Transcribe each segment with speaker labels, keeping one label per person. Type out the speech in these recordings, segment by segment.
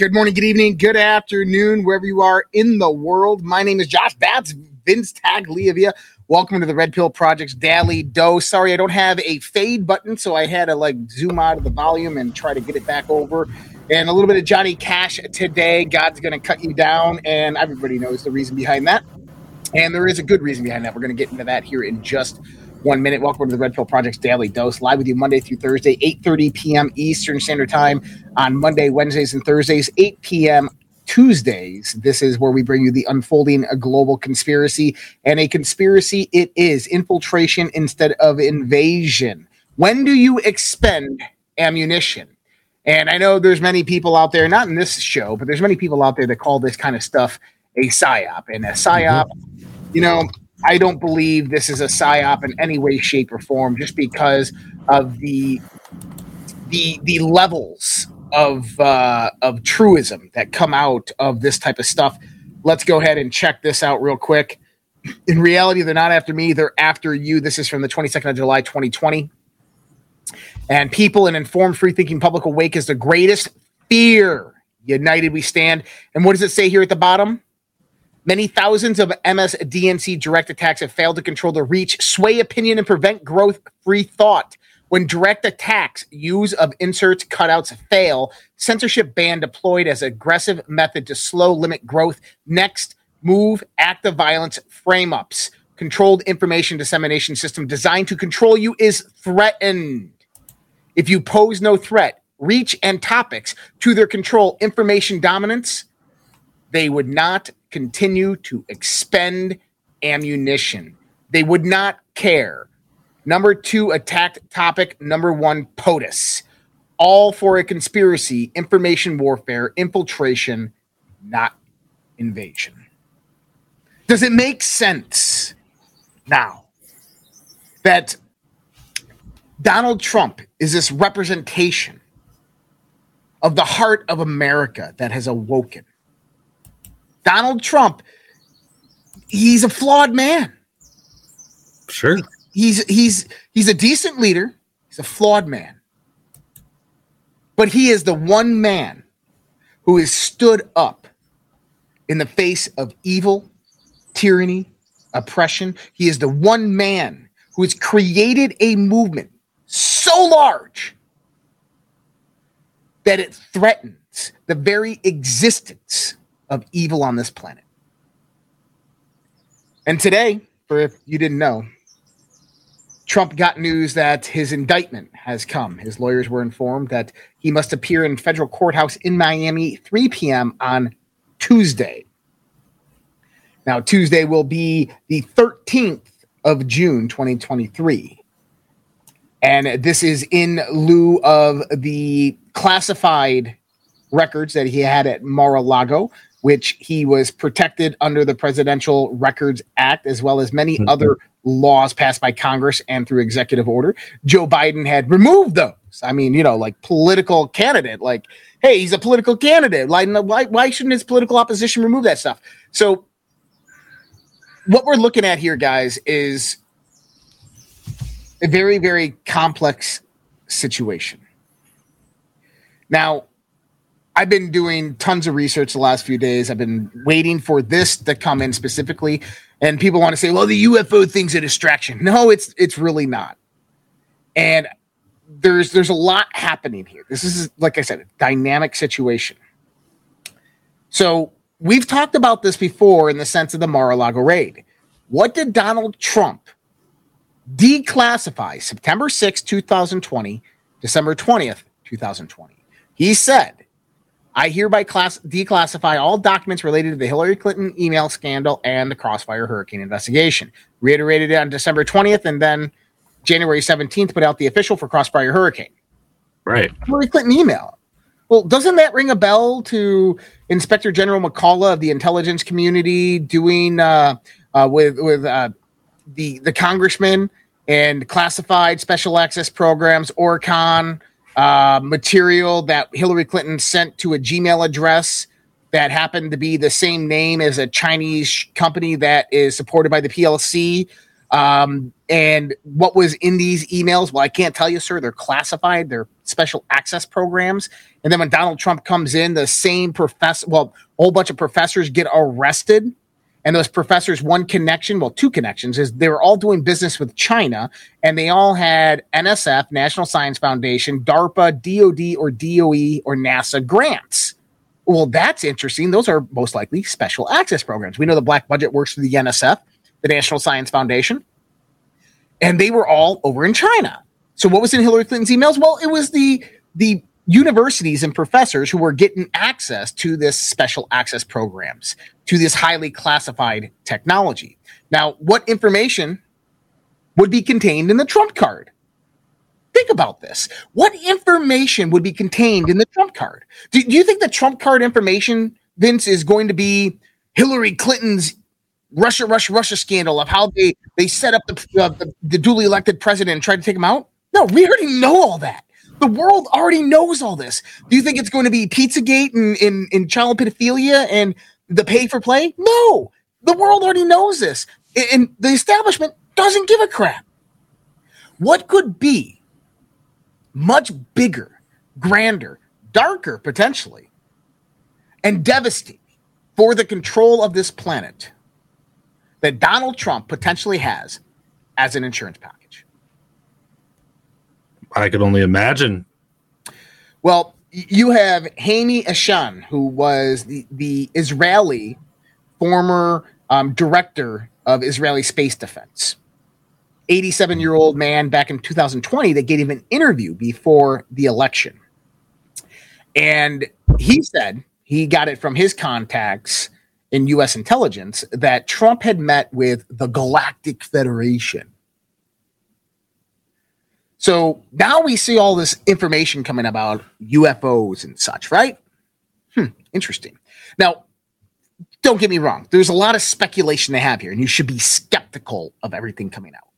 Speaker 1: Good morning, good evening, good afternoon, wherever you are in the world. My name is Josh. That's Vince Tagliavia. Welcome to the Red Pill Project's Daily Dose. Sorry, I don't have a fade button, so I had to like zoom out of the volume and try to get it back over. And a little bit of Johnny Cash today. God's going to cut you down, and everybody knows the reason behind that. And there is a good reason behind that. We're going to get into that here in just one minute. Welcome to the Red Pill Project's Daily Dose, live with you Monday through Thursday, 8.30 p.m. Eastern Standard Time on Monday, Wednesdays, and Thursdays, 8 p.m. Tuesdays. This is where we bring you the unfolding a global conspiracy. And a conspiracy it is infiltration instead of invasion. When do you expend ammunition? And I know there's many people out there, not in this show, but there's many people out there that call this kind of stuff a psyop. And a psyop, mm-hmm. you know, I don't believe this is a psyop in any way, shape, or form, just because of the the the levels of uh, of truism that come out of this type of stuff. Let's go ahead and check this out real quick. In reality, they're not after me; they're after you. This is from the 22nd of July, 2020. And people in informed, free thinking public awake is the greatest fear. United we stand. And what does it say here at the bottom? Many thousands of MSDNC direct attacks have failed to control the reach, sway opinion, and prevent growth free thought. When direct attacks, use of inserts, cutouts fail, censorship ban deployed as aggressive method to slow limit growth. Next, move active violence frame ups. Controlled information dissemination system designed to control you is threatened. If you pose no threat, reach, and topics to their control, information dominance, they would not continue to expend ammunition. They would not care. Number two, attacked topic. Number one, POTUS. All for a conspiracy, information warfare, infiltration, not invasion. Does it make sense now that Donald Trump is this representation of the heart of America that has awoken? Donald Trump, he's a flawed man.
Speaker 2: Sure.
Speaker 1: He's he's he's a decent leader. He's a flawed man. But he is the one man who has stood up in the face of evil, tyranny, oppression. He is the one man who has created a movement so large that it threatens the very existence of evil on this planet. And today, for if you didn't know, Trump got news that his indictment has come. His lawyers were informed that he must appear in federal courthouse in Miami 3 p.m. on Tuesday. Now, Tuesday will be the 13th of June, 2023. And this is in lieu of the classified records that he had at Mar a Lago, which he was protected under the Presidential Records Act, as well as many mm-hmm. other laws passed by Congress and through executive order. Joe Biden had removed those. I mean, you know, like political candidate, like, hey, he's a political candidate. Like, why, why shouldn't his political opposition remove that stuff? So, what we're looking at here, guys, is a very, very complex situation. Now, I've been doing tons of research the last few days. I've been waiting for this to come in specifically, and people want to say, "Well, the UFO thing's a distraction." No, it's it's really not. And there's there's a lot happening here. This is like I said, a dynamic situation. So we've talked about this before in the sense of the Mar-a-Lago raid. What did Donald Trump declassify September 6, 2020, December 20th, 2020? He said I hereby class- declassify all documents related to the Hillary Clinton email scandal and the Crossfire Hurricane investigation. Reiterated it on December 20th and then January 17th put out the official for Crossfire Hurricane.
Speaker 2: Right.
Speaker 1: Hillary Clinton email. Well, doesn't that ring a bell to Inspector General McCullough of the intelligence community doing uh, uh, with with uh, the the congressman and classified special access programs, ORCON, uh, material that Hillary Clinton sent to a Gmail address that happened to be the same name as a Chinese company that is supported by the PLC. Um, and what was in these emails? Well, I can't tell you, sir. They're classified. They're special access programs. And then when Donald Trump comes in, the same professor, well, a whole bunch of professors get arrested and those professors, one connection, well, two connections, is they were all doing business with China and they all had NSF, National Science Foundation, DARPA, DOD, or DOE, or NASA grants. Well, that's interesting. Those are most likely special access programs. We know the black budget works through the NSF, the National Science Foundation, and they were all over in China. So, what was in Hillary Clinton's emails? Well, it was the the universities and professors who were getting access to this special access programs, to this highly classified technology. Now, what information would be contained in the Trump card? Think about this. What information would be contained in the Trump card? Do, do you think the Trump card information, Vince, is going to be Hillary Clinton's Russia, Russia, Russia scandal of how they, they set up the, uh, the, the duly elected president and tried to take him out? No, we already know all that. The world already knows all this. Do you think it's going to be Pizzagate and in, in child pedophilia and the pay for play? No, the world already knows this. And the establishment doesn't give a crap. What could be much bigger, grander, darker potentially, and devastating for the control of this planet that Donald Trump potentially has as an insurance package?
Speaker 2: I could only imagine.
Speaker 1: Well, you have Haim Eshed, who was the, the Israeli former um, director of Israeli space defense. 87 year old man back in 2020 that gave him an interview before the election. And he said he got it from his contacts in US intelligence that Trump had met with the Galactic Federation so now we see all this information coming about UFOs and such, right? Hmm, interesting. Now, don't get me wrong. There's a lot of speculation they have here, and you should be skeptical of everything coming out.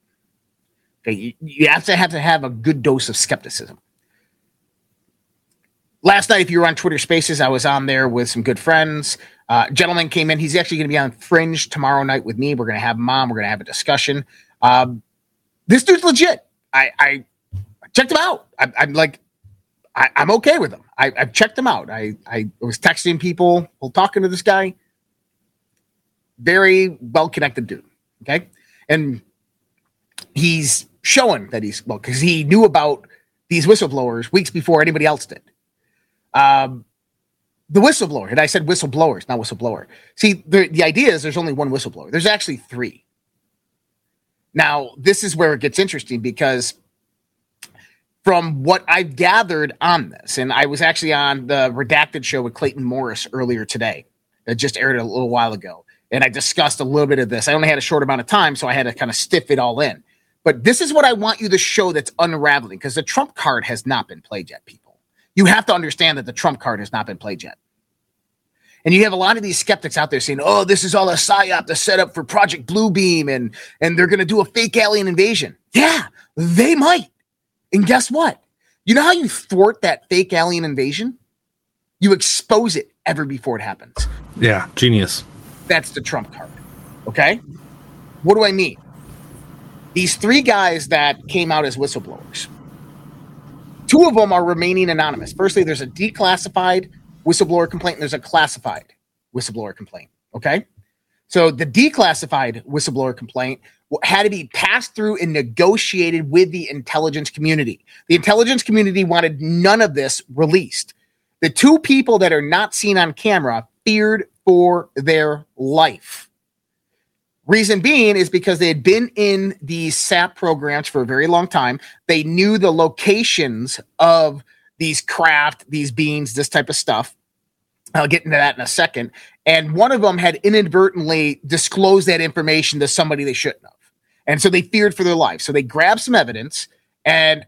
Speaker 1: Okay, you, have to have to have a good dose of skepticism. Last night, if you were on Twitter Spaces, I was on there with some good friends. Uh, gentleman came in. He's actually going to be on Fringe tomorrow night with me. We're going to have on. We're going to have a discussion. Um, this dude's legit. I, I checked them out. I, am like, I, am okay with them. I, have checked them out. I, I was texting people while talking to this guy. Very well connected dude. Okay. And he's showing that he's well, because he knew about these whistleblowers weeks before anybody else did. Um, the whistleblower, and I said whistleblowers, not whistleblower. See, the, the idea is there's only one whistleblower. There's actually three. Now, this is where it gets interesting because from what I've gathered on this, and I was actually on the Redacted show with Clayton Morris earlier today. It just aired a little while ago. And I discussed a little bit of this. I only had a short amount of time, so I had to kind of stiff it all in. But this is what I want you to show that's unraveling because the Trump card has not been played yet, people. You have to understand that the Trump card has not been played yet. And you have a lot of these skeptics out there saying, "Oh, this is all a psyop to set up for Project Bluebeam, and and they're going to do a fake alien invasion." Yeah, they might. And guess what? You know how you thwart that fake alien invasion? You expose it ever before it happens.
Speaker 2: Yeah, genius.
Speaker 1: That's the Trump card. Okay. What do I mean? These three guys that came out as whistleblowers. Two of them are remaining anonymous. Firstly, there's a declassified whistleblower complaint, and there's a classified whistleblower complaint. Okay. So the declassified whistleblower complaint had to be passed through and negotiated with the intelligence community. The intelligence community wanted none of this released. The two people that are not seen on camera feared for their life. Reason being is because they had been in these SAP programs for a very long time. They knew the locations of these craft, these beings, this type of stuff. I'll get into that in a second. And one of them had inadvertently disclosed that information to somebody they shouldn't have. And so they feared for their life. So they grabbed some evidence and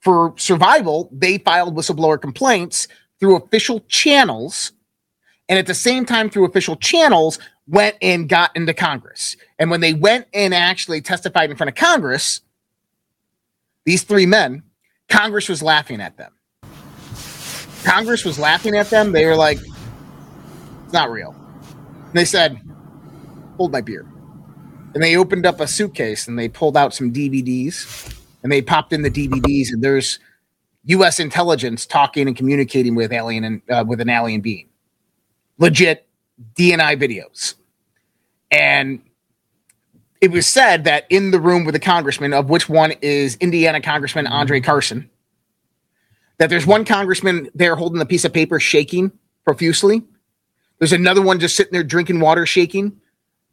Speaker 1: for survival, they filed whistleblower complaints through official channels. And at the same time, through official channels, went and got into Congress. And when they went and actually testified in front of Congress, these three men, Congress was laughing at them. Congress was laughing at them. They were like, it's not real. And they said, hold my beer. And they opened up a suitcase and they pulled out some DVDs and they popped in the DVDs and there's U.S. intelligence talking and communicating with alien and uh, with an alien being, legit DNI videos, and it was said that in the room with the congressman, of which one is Indiana Congressman Andre Carson, that there's one congressman there holding a piece of paper shaking profusely. There's another one just sitting there drinking water, shaking.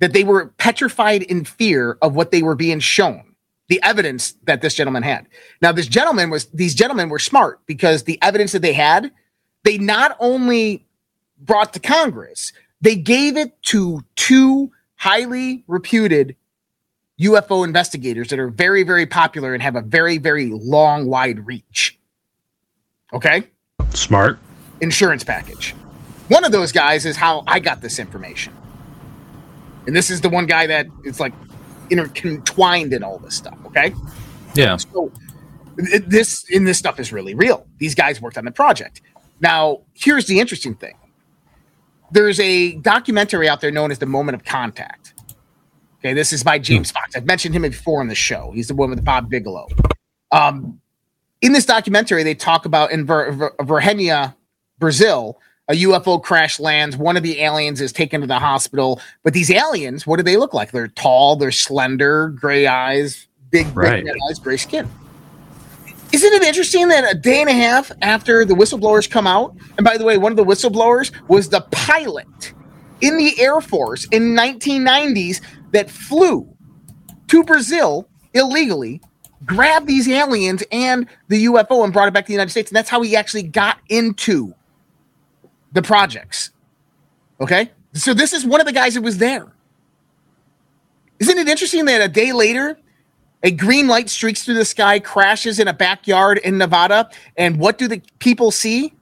Speaker 1: That they were petrified in fear of what they were being shown the evidence that this gentleman had. Now, this gentleman was, these gentlemen were smart because the evidence that they had, they not only brought to Congress, they gave it to two highly reputed UFO investigators that are very, very popular and have a very, very long, wide reach. Okay.
Speaker 2: Smart.
Speaker 1: Insurance package. One of those guys is how I got this information. And this is the one guy that it's like intertwined in all this stuff. Okay.
Speaker 2: Yeah.
Speaker 1: So this in this stuff is really real. These guys worked on the project. Now, here's the interesting thing. There's a documentary out there known as The Moment of Contact. Okay, this is by James Fox. I've mentioned him before on the show. He's the one with Bob Bigelow. Um, in this documentary, they talk about in Ver- Ver- Virginia, Brazil, a UFO crash lands. One of the aliens is taken to the hospital. But these aliens, what do they look like? They're tall, they're slender, gray eyes, big, big
Speaker 2: Right.
Speaker 1: red eyes, gray skin. Isn't it interesting that a day and a half after the whistleblowers come out, and by the way, one of the whistleblowers was the pilot in the Air Force in 1990s that flew to Brazil illegally, grabbed these aliens and the UFO and brought it back to the United States. And that's how he actually got into the projects. Okay? So this is one of the guys that was there. Isn't it interesting that a day later, a green light streaks through the sky, crashes in a backyard in Nevada, and what do the people see?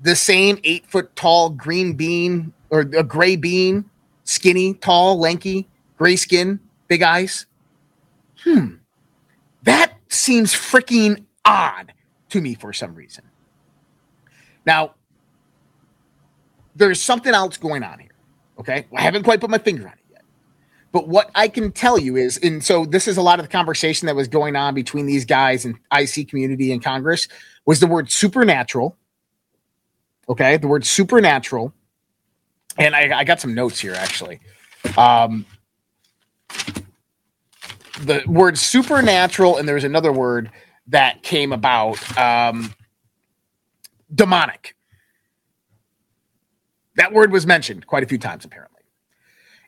Speaker 1: The same eight foot tall green bean or a gray bean, skinny, tall, lanky, gray skin, big eyes. Hmm. That seems freaking odd to me for some reason. Now, there's something else going on here. Okay. I haven't quite put my finger on it yet. But what I can tell you is, and so this is a lot of the conversation that was going on between these guys and IC community and Congress was the word supernatural. Okay. The word supernatural. And I, I got some notes here actually. Um, the word supernatural, and there's another word that came about um, demonic. That word was mentioned quite a few times, apparently.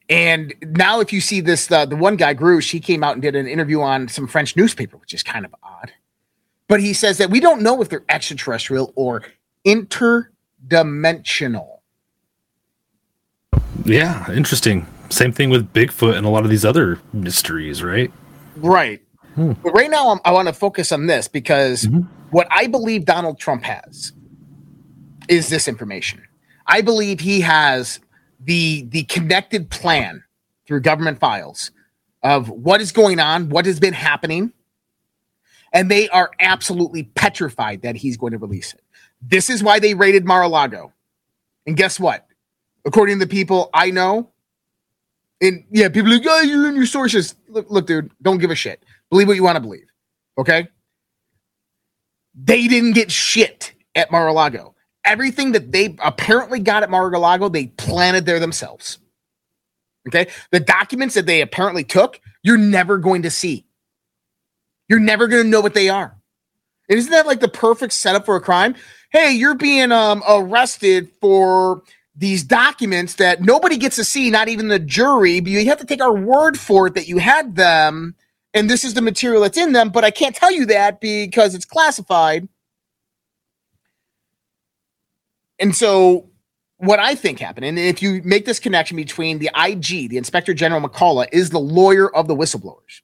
Speaker 1: And now, if you see this, uh, the one guy, Grusch, he came out and did an interview on some French newspaper, which is kind of odd. But he says that we don't know if they're extraterrestrial or interdimensional.
Speaker 2: Yeah, interesting. Same thing with Bigfoot and a lot of these other mysteries, right?
Speaker 1: Right. Hmm. But right now, I'm, i want to focus on this because mm-hmm. what I believe Donald Trump has is this information. I believe he has the the connected plan through government files of what is going on, what has been happening, and they are absolutely petrified that he's going to release it. This is why they raided Mar-a-Lago. And guess what? According to the people I know, and yeah, people like, oh, you're in your sources. Look, look, dude, don't give a shit. Believe what you want to believe. Okay. They didn't get shit at Mar-a-Lago. Everything that they apparently got at Mar-a-Lago, they planted there themselves. Okay. The documents that they apparently took, you're never going to see. You're never going to know what they are. And isn't that like the perfect setup for a crime? Hey, you're being um, arrested for these documents that nobody gets to see, not even the jury. But you have to take our word for it that you had them, and this is the material that's in them. But I can't tell you that because it's classified. And so, what I think happened, and if you make this connection between the IG, the Inspector General McCullough, is the lawyer of the whistleblowers.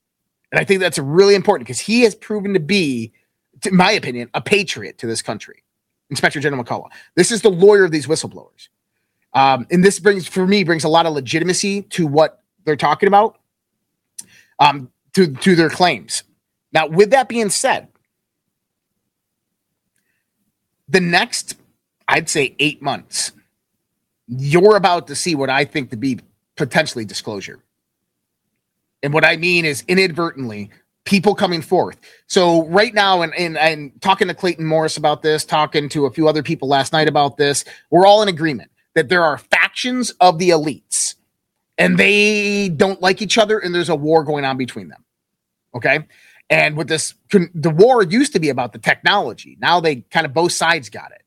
Speaker 1: And I think that's really important because he has proven to be, in my opinion, a patriot to this country. Inspector General McCullough. This is the lawyer of these whistleblowers. Um, and this brings, for me, brings a lot of legitimacy to what they're talking about, um, to, to their claims. Now, with that being said, the next, I'd say, eight months, you're about to see what I think to be potentially disclosure. And what I mean is inadvertently people coming forth. So right now, and, and and talking to Clayton Morris about this, talking to a few other people last night about this, we're all in agreement that there are factions of the elites and they don't like each other and there's a war going on between them. Okay. And with this, the war used to be about the technology. Now they kind of both sides got it.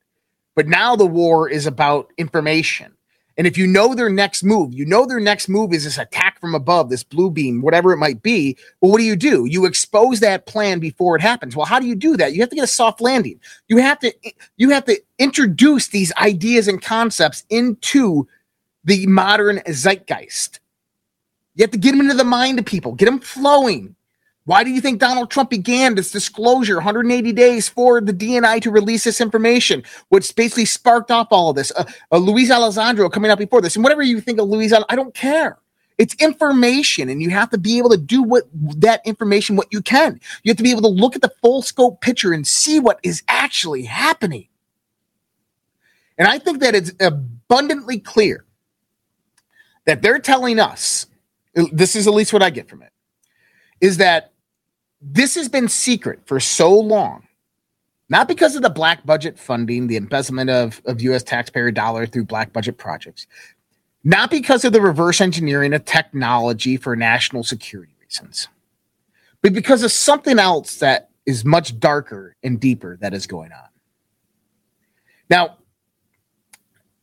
Speaker 1: But now the war is about information and if you know their next move, you know their next move is this attack from above, this blue beam, whatever it might be. Well, what do you do? You expose that plan before it happens. Well, how do you do that? You have to get a soft landing. You have to you have to introduce these ideas and concepts into the modern zeitgeist. You have to get them into the mind of people, get them flowing. Why do you think Donald Trump began this disclosure 180 days for the DNI to release this information, which basically sparked off all of this? Uh, uh, Luis Elizondo coming out before this, and whatever you think of Luis, I don't care. It's information, and you have to be able to do what that information what you can. You have to be able to look at the full scope picture and see what is actually happening. And I think that it's abundantly clear that they're telling us this is at least what I get from it is that this has been secret for so long, not because of the black budget funding, the embezzlement of, of US taxpayer dollars through black budget projects, not because of the reverse engineering of technology for national security reasons, but because of something else that is much darker and deeper that is going on. Now,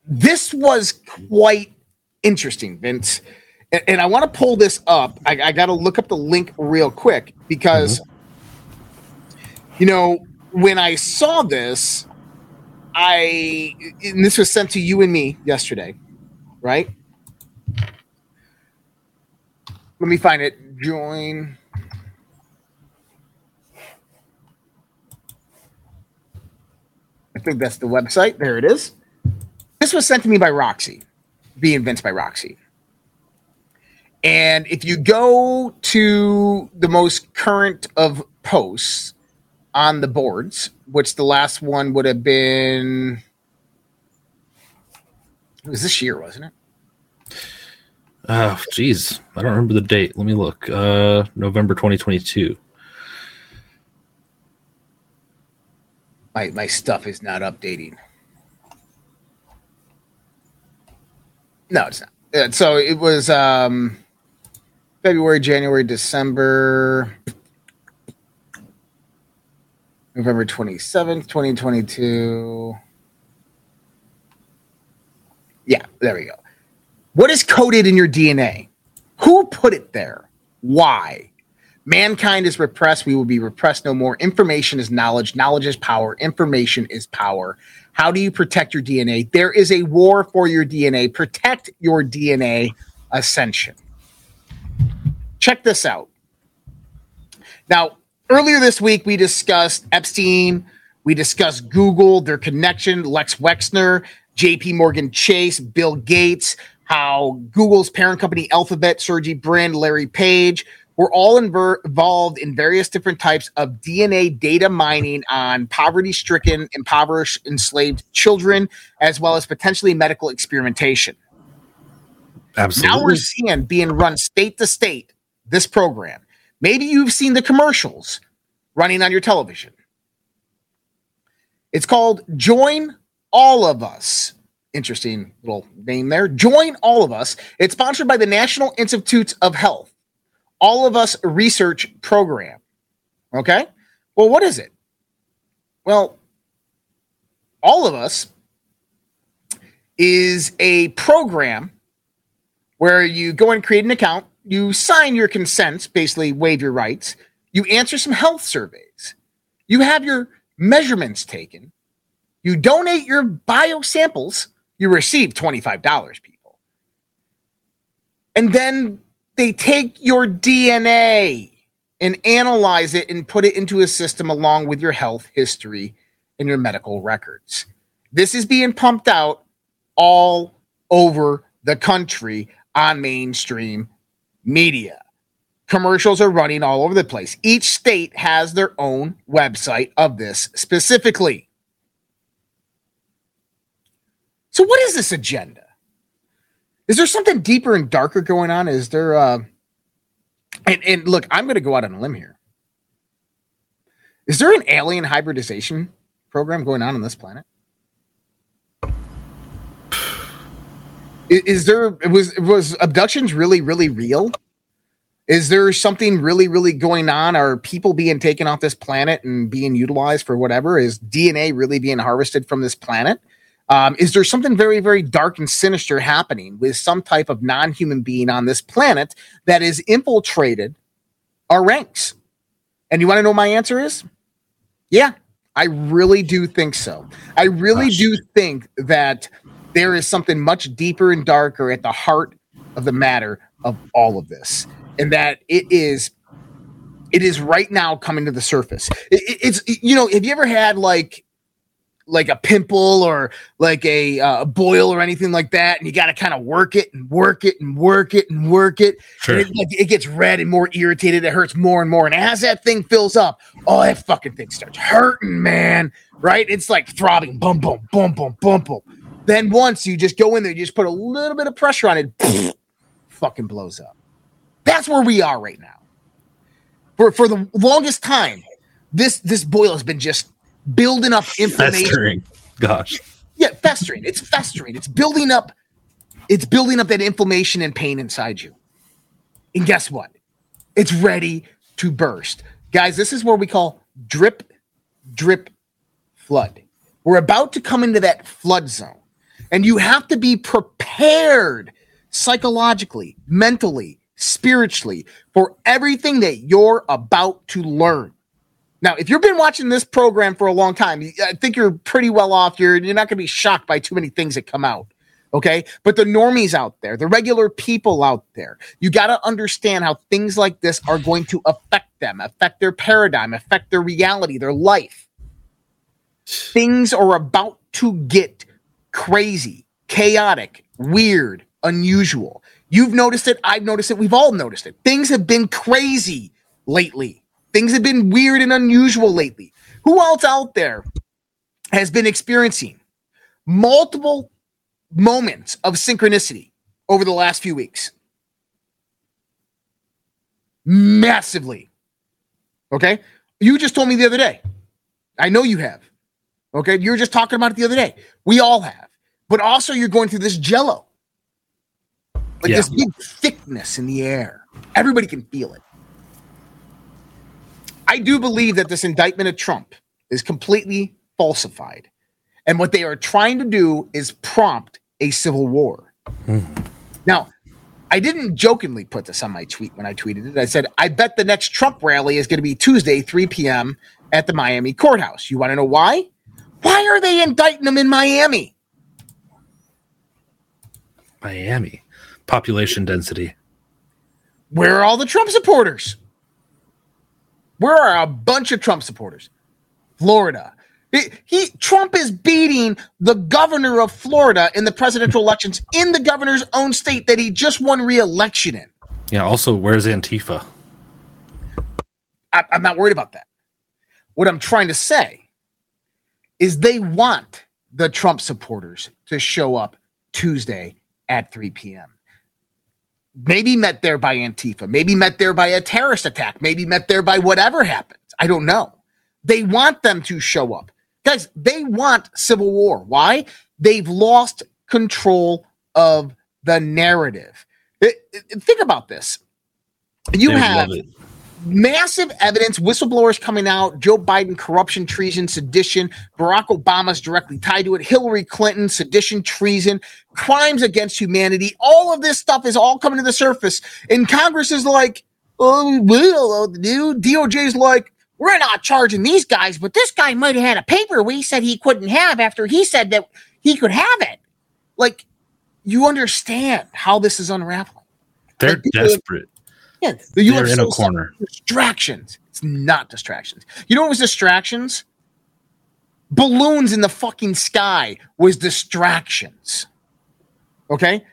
Speaker 1: this was quite interesting, Vince and, and I want to pull this up. I, I got to look up the link real quick because, mm-hmm. you know, when I saw this, I and this was sent to you and me yesterday, right? Let me find it. Join. I think that's the website. There it is. This was sent to me by Roxy, being Vince by Roxy. And if you go to the most current of posts on the boards, which the last one would have been, it was this year, wasn't it?
Speaker 2: Oh, geez. I don't remember the date. Let me look. Uh, November 2022.
Speaker 1: My, my stuff is not updating. No, it's not. So it was um February, January, December, November 27th, 2022. Yeah, there we go. What is coded in your DNA? Who put it there? Why? Mankind is repressed. We will be repressed no more. Information is knowledge. Knowledge is power. Information is power. How do you protect your DNA? There is a war for your DNA. Protect your DNA ascension. Check this out. Now, earlier this week, we discussed Epstein. We discussed Google, their connection, Les Wexner, JP Morgan Chase, Bill Gates, how Google's parent company Alphabet, Sergey Brin, Larry Page were all inver- involved in various different types of DNA data mining on poverty stricken, impoverished, enslaved children, as well as potentially medical experimentation.
Speaker 2: Absolutely.
Speaker 1: Now we're seeing being run state to state this program. Maybe you've seen the commercials running on your television. It's called Join All of Us. Interesting little name there. Join All of Us. It's sponsored by the National Institutes of Health. All of Us Research Program. Okay. Well, what is it? Well, All of Us is a program where you go and create an account, you sign your consent, basically waive your rights, you answer some health surveys, you have your measurements taken, you donate your bio samples, you receive $25, people. And then they take your DNA and analyze it and put it into a system along with your health history and your medical records. This is being pumped out all over the country on mainstream media. Commercials are running all over the place. Each state has their own website of this specifically. So, what is this agenda? Is there something deeper and darker going on? Is there, uh, and, and look, I'm going to go out on a limb here. Is there an alien hybridization program going on on this planet? Is, there was was abductions really really real? Is there something really really going on? Are people being taken off this planet and being utilized for whatever? Is DNA really being harvested from this planet? Um, is there something very, very dark and sinister happening with some type of non human being on this planet that is infiltrated our ranks? And you want to know my answer is? Yeah, I really do think so. I really do think that there is something much deeper and darker at the heart of the matter of all of this, and that it is. It is right now coming to the surface. It- it- it's you know, have you ever had like like a pimple or like a uh, boil or anything like that, and you got to kind of work it and work it and work it and work it.
Speaker 2: Sure.
Speaker 1: And it, like, it gets red and more irritated. It hurts more and more. And as that thing fills up, oh, that fucking thing starts hurting, man. Right? It's like throbbing, boom, boom, boom, boom, boom, boom. Then once you just go in there, you just put a little bit of pressure on it, fucking blows up. That's where we are right now. For for the longest time, this this boil has been just building up inflammation.
Speaker 2: Festering. Gosh.
Speaker 1: Yeah, festering. It's festering. It's building up. It's building up that inflammation and pain inside you. And guess what? It's ready to burst. Guys, this is where we call drip, drip, flood. We're about to come into that flood zone. And you have to be prepared psychologically, mentally, spiritually for everything that you're about to learn. Now, if you've been watching this program for a long time, I think you're pretty well off. You're you're not going to be shocked by too many things that come out. Okay. But the normies out there, the regular people out there, you got to understand how things like this are going to affect them, affect their paradigm, affect their reality, their life. Things are about to get crazy, chaotic, weird, unusual. You've noticed it. I've noticed it. We've all noticed it. Things have been crazy lately. Things have been weird and unusual lately. Who else out there has been experiencing multiple moments of synchronicity over the last few weeks? Massively. Okay. You just told me the other day. I know you have. Okay. You were just talking about it the other day. We all have. But also, you're going through this jello. Like
Speaker 2: Yeah.
Speaker 1: this big thickness in the air. Everybody can feel it. I do believe that this indictment of Trump is completely falsified. And what they are trying to do is prompt a civil war. Hmm. Now, I didn't jokingly put this on my tweet when I tweeted it. I said, I bet the next Trump rally is going to be Tuesday, 3 p.m. at the Miami courthouse. You want to know why? Why are they indicting him in Miami?
Speaker 2: Miami. Population density.
Speaker 1: Where are all the Trump supporters? Where are a bunch of Trump supporters? Florida. He, he, Trump is beating the governor of Florida in the presidential elections in the governor's own state that he just won re-election in.
Speaker 2: Yeah. Also, where's Antifa?
Speaker 1: I, I'm not worried about that. What I'm trying to say is they want the Trump supporters to show up Tuesday at 3 p.m. Maybe met there by Antifa, maybe met there by a terrorist attack, maybe met there by whatever happens. I don't know. They want them to show up. Guys, they want civil war. Why? They've lost control of the narrative. It, it, think about this. You
Speaker 2: They
Speaker 1: have. Massive evidence, whistleblowers coming out, Joe Biden, corruption, treason, sedition, Barack Obama's directly tied to it, Hillary Clinton, sedition, treason, crimes against humanity. All of this stuff is all coming to the surface. And Congress is like, oh, well, oh, the new DOJ's like, we're not charging these guys, but this guy might have had a paper we said he couldn't have after he said that he could have it. Like, you understand how this is unraveling.
Speaker 2: They're
Speaker 1: like,
Speaker 2: desperate.
Speaker 1: Yeah, the
Speaker 2: They're in a corner.
Speaker 1: Distractions. It's not distractions. You know what was distractions? Balloons in the fucking sky was distractions. Okay?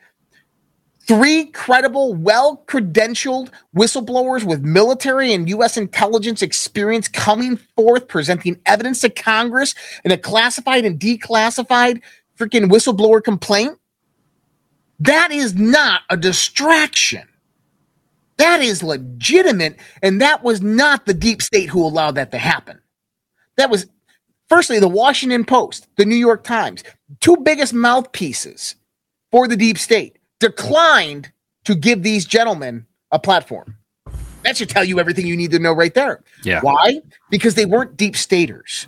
Speaker 1: Three credible, well credentialed whistleblowers with military and U.S. intelligence experience coming forth, presenting evidence to Congress in a classified and declassified freaking whistleblower complaint. That is not a distraction. That is legitimate. And that was not the deep state who allowed that to happen. That was, firstly, the Washington Post, the New York Times, two biggest mouthpieces for the deep state, declined to give these gentlemen a platform. That should tell you everything you need to know right there.
Speaker 2: Yeah.
Speaker 1: Why? Because they weren't deep staters.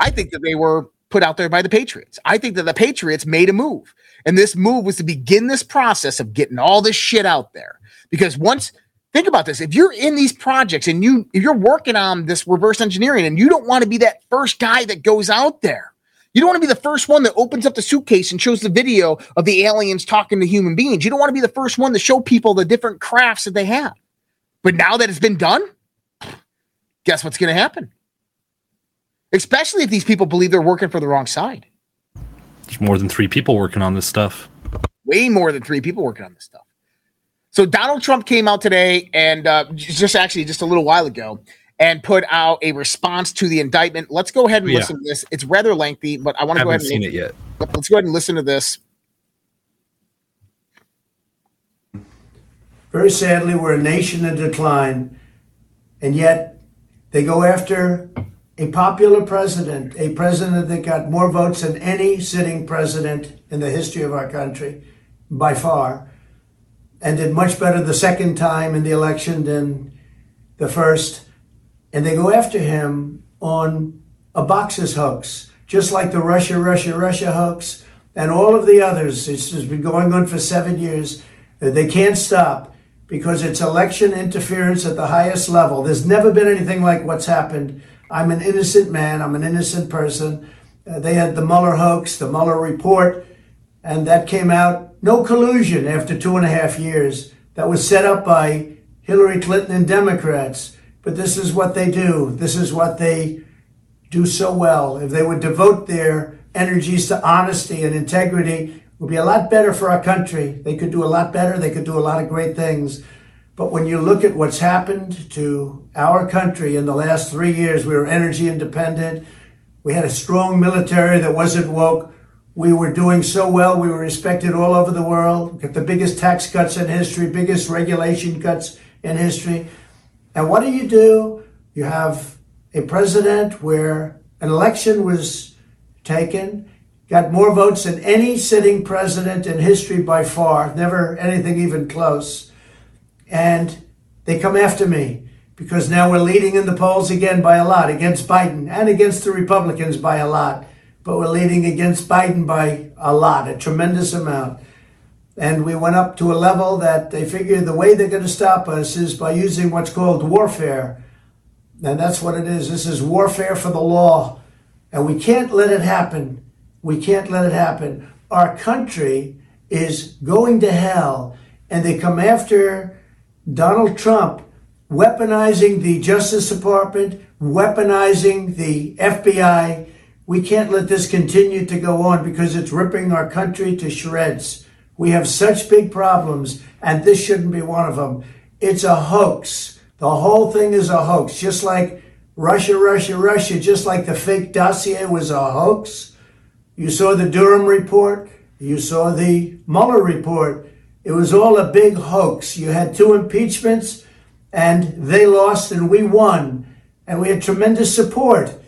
Speaker 1: I think that they were put out there by the Patriots. I think that the Patriots made a move. And this move was to begin this process of getting all this shit out there. Because once think about this, if you're in these projects and you if you're working on this reverse engineering and you don't want to be that first guy that goes out there. You don't want to be the first one that opens up the suitcase and shows the video of the aliens talking to human beings. You don't want to be the first one to show people the different crafts that they have. But now that it's been done, guess what's going to happen? Especially if these people believe they're working for the wrong side.
Speaker 2: There's more than three people working on this stuff.
Speaker 1: Way more than three people working on this stuff. So Donald Trump came out today and uh, just actually just a little while ago and put out a response to the indictment. Let's go ahead and
Speaker 2: Yeah.
Speaker 1: listen to this. It's rather lengthy, but I want to go
Speaker 2: Haven't
Speaker 1: ahead
Speaker 2: seen
Speaker 1: and
Speaker 2: it yet.
Speaker 1: let's go ahead and listen to this.
Speaker 3: Very sadly, we're a nation in decline, and yet they go after a popular president, a president that got more votes than any sitting president in the history of our country, by far, and did much better the second time in the election than the first. And they go after him on a boxes hoax, just like the Russia, Russia, Russia hoax, and all of the others. It's been going on for seven years. Uh, They can't stop because it's election interference at the highest level. There's never been anything like what's happened. I'm an innocent man. I'm an innocent person. Uh, they had the Mueller hoax, the Mueller report, and that came out no collusion after two and a half years. That was set up by Hillary Clinton and Democrats. But this is what they do. This is what they do so well. If they would devote their energies to honesty and integrity, it would be a lot better for our country. They could do a lot better. They could do a lot of great things. But when you look at what's happened to our country in the last three years, we were energy independent. We had a strong military that wasn't woke. We were doing so well. We were respected all over the world. Got the biggest tax cuts in history, biggest regulation cuts in history. And what do you do? You have a president where an election was taken, got more votes than any sitting president in history by far, never anything even close. And they come after me because now we're leading in the polls again by a lot against Biden and against the Republicans by a lot. But we're leading against Biden by a lot, a tremendous amount. And we went up to a level that they figure the way they're going to stop us is by using what's called lawfare. And that's what it is. This is warfare for the law. And we can't let it happen. We can't let it happen. Our country is going to hell. And they come after Donald Trump weaponizing the Justice Department, weaponizing the FBI. We can't let this continue to go on because it's ripping our country to shreds. We have such big problems, and this shouldn't be one of them. It's a hoax. The whole thing is a hoax, just like Russia, Russia, Russia, just like the fake dossier was a hoax. You saw the Durham report, you saw the Mueller report. It was all a big hoax. You had two impeachments and they lost and we won. And we had tremendous support.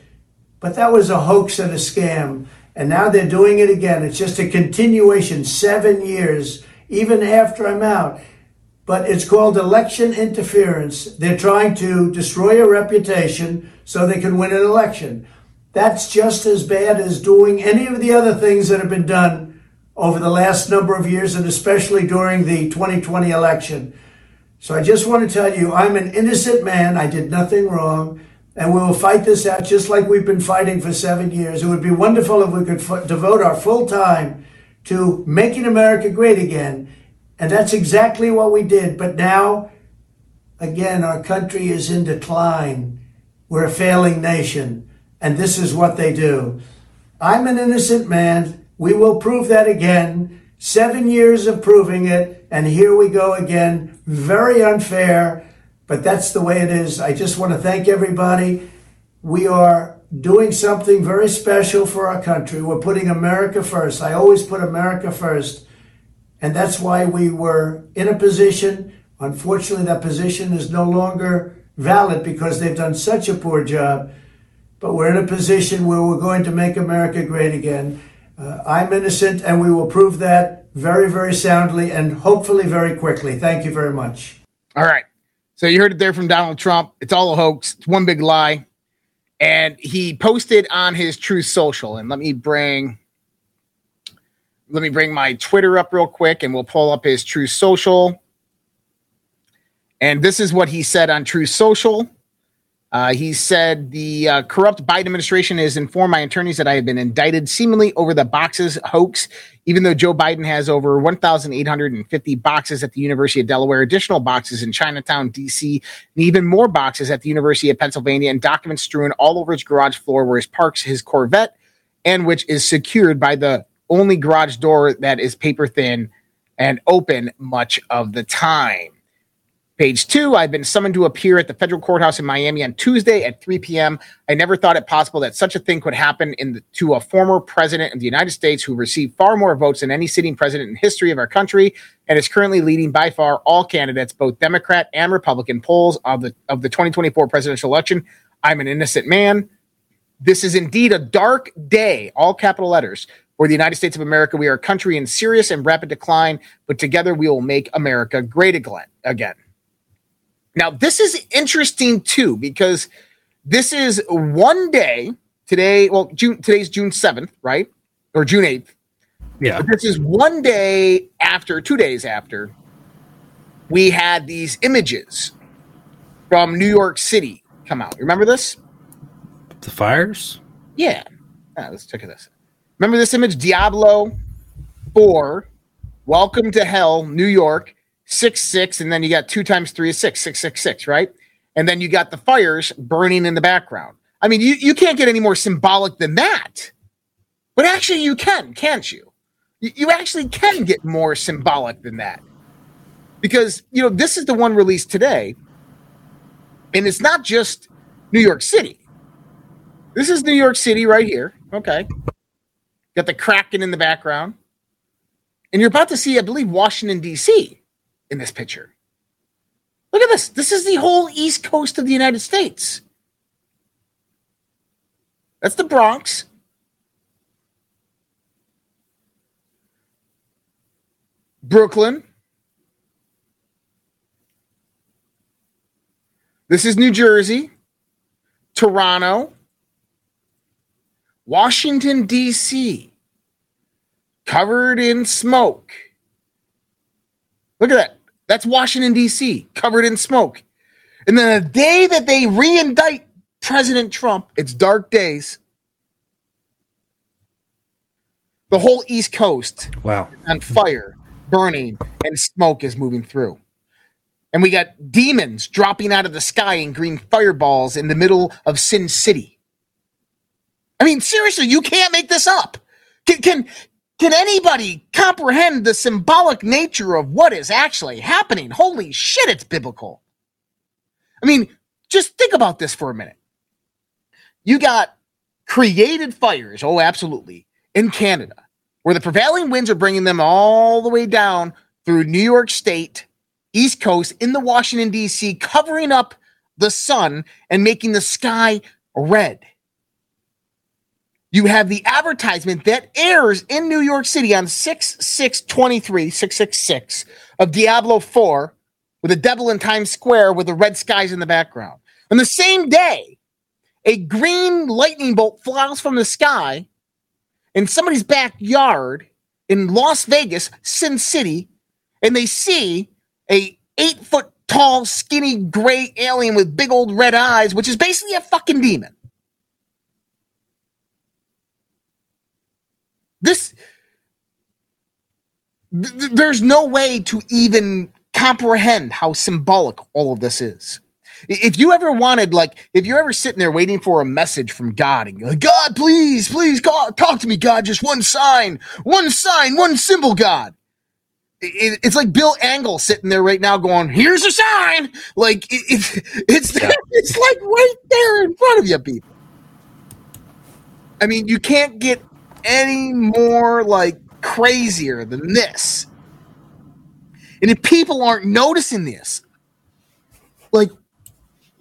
Speaker 3: But that was a hoax and a scam. And now they're doing it again. It's just a continuation, seven years, even after I'm out. But it's called election interference. They're trying to destroy a reputation so they can win an election. That's just as bad as doing any of the other things that have been done over the last number of years, and especially during the 2020 election. So I just want to tell you, I'm an innocent man. I did nothing wrong. And we will fight this out just like we've been fighting for seven years. It would be wonderful if we could f- devote our full time to making America great again. And that's exactly what we did. But now, again, our country is in decline. We're a failing nation. And this is what they do. I'm an innocent man. We will prove that again. Seven years of proving it, and here we go again. Very unfair, but that's the way it is. I just want to thank everybody. We are doing something very special for our country. We're putting America first. I always put America first. And that's why we were in a position. Unfortunately, that position is no longer valid because they've done such a poor job. But we're in a position where we're going to make America great again. Uh, I'm innocent, and we will prove that very, very soundly and hopefully very quickly. Thank you very much.
Speaker 1: All right. So you heard it there from Donald Trump. It's all a hoax. It's one big lie. And he posted on his Truth Social. And let me bring let me bring my Twitter up real quick and we'll pull up his Truth Social. And this is what he said on Truth Social. Uh, he said the uh, corrupt Biden administration has informed my attorneys that I have been indicted seemingly over the boxes hoax, even though Joe Biden has over 1,850 boxes at the University of Delaware, additional boxes in Chinatown, D.C., and even more boxes at the University of Pennsylvania, and documents strewn all over his garage floor where he parks his Corvette, and which is secured by the only garage door that is paper thin and open much of the time. Page two, I've been summoned to appear at the federal courthouse in Miami on Tuesday at 3 p.m. I never thought it possible that such a thing could happen in the, to a former president of the United States who received far more votes than any sitting president in history of our country and is currently leading by far all candidates, both Democrat and Republican polls of the of the 2024 presidential election. I'm an innocent man. This is indeed a dark day, all capital letters, for the United States of America. We are a country in serious and rapid decline, but together we will make America great again. Now, this is interesting too, because this is one day today. Well, June today's June 7th, right? Or June 8th.
Speaker 2: Yeah.
Speaker 1: But this is one day after, two days after, we had these images from New York City come out. Remember this?
Speaker 2: The fires?
Speaker 1: Yeah. Ah, let's check this. Remember this image? Diablo 4, Welcome to Hell, New York six six, and then you got two times three is six, six six six, right? And then you got the fires burning in the background. I mean, you, you can't get any more symbolic than that. But actually, you can, can't you? you? You actually can get more symbolic than that. Because, you know, this is the one released today. And it's not just New York City. This is New York City right here. Okay. Got the Kraken in the background. And you're about to see, I believe, Washington, D.C in this picture. Look at this. This is the whole east coast of the United States. That's the Bronx. Brooklyn. This is New Jersey, Toronto, Washington, D.C., covered in smoke Look at that. That's Washington, D.C., covered in smoke. And then the day that they re-indict President Trump, it's dark days. The whole East Coast
Speaker 2: Wow.
Speaker 1: on fire, burning, and smoke is moving through. And we got demons dropping out of the sky in green fireballs in the middle of Sin City. I mean, seriously, you can't make this up. Can, can, can anybody comprehend the symbolic nature of what is actually happening? Holy shit, it's biblical. I mean, just think about this for a minute. You got created fires, oh, absolutely, in Canada, where the prevailing winds are bringing them all the way down through New York State, East Coast, in the Washington, D.C., covering up the sun and making the sky red. You have the advertisement that airs in New York City on 6 6 23, 666 of Diablo 4 with a devil in Times Square with the red skies in the background. On the same day, a green lightning bolt flies from the sky in somebody's backyard in Las Vegas, Sin City, and they see a eight foot tall, skinny, gray alien with big old red eyes, which is basically a fucking demon. This th- th- there's no way to even comprehend how symbolic all of this is. If you ever wanted, like, if you're ever sitting there waiting for a message from God and you're like, God, please, please, God, talk to me, God, just one sign, one sign, one symbol, God. It- it's like Bill Angle sitting there right now going, here's a sign. Like, it, it, it's, it's like right there in front of you, people. I mean, you can't get any more like crazier than this. And if people aren't noticing this, like,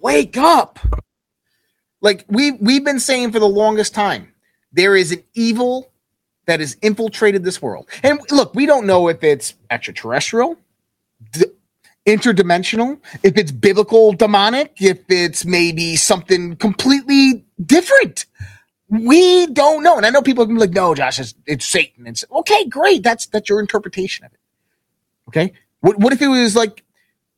Speaker 1: wake up. Like we we've been saying for the longest time, there is an evil that has infiltrated this world. And look, we don't know if it's extraterrestrial, d- interdimensional, if it's biblical demonic, if it's maybe something completely different. We don't know. And I know people can be like, no, Josh, it's, it's Satan. It's okay, great. That's that's your interpretation of it. Okay. What what if it was like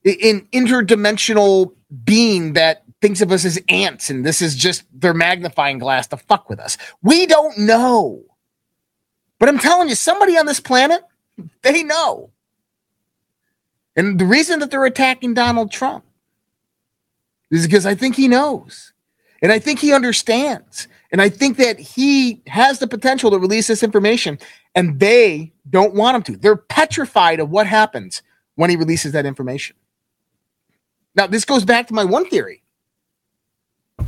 Speaker 1: an interdimensional being that thinks of us as ants and this is just their magnifying glass to fuck with us? We don't know. But I'm telling you, somebody on this planet, they know. And the reason that they're attacking Donald Trump is because I think he knows. And I think he understands. And I think that he has the potential to release this information, and they don't want him to. They're petrified of what happens when he releases that information. Now, this goes back to my one theory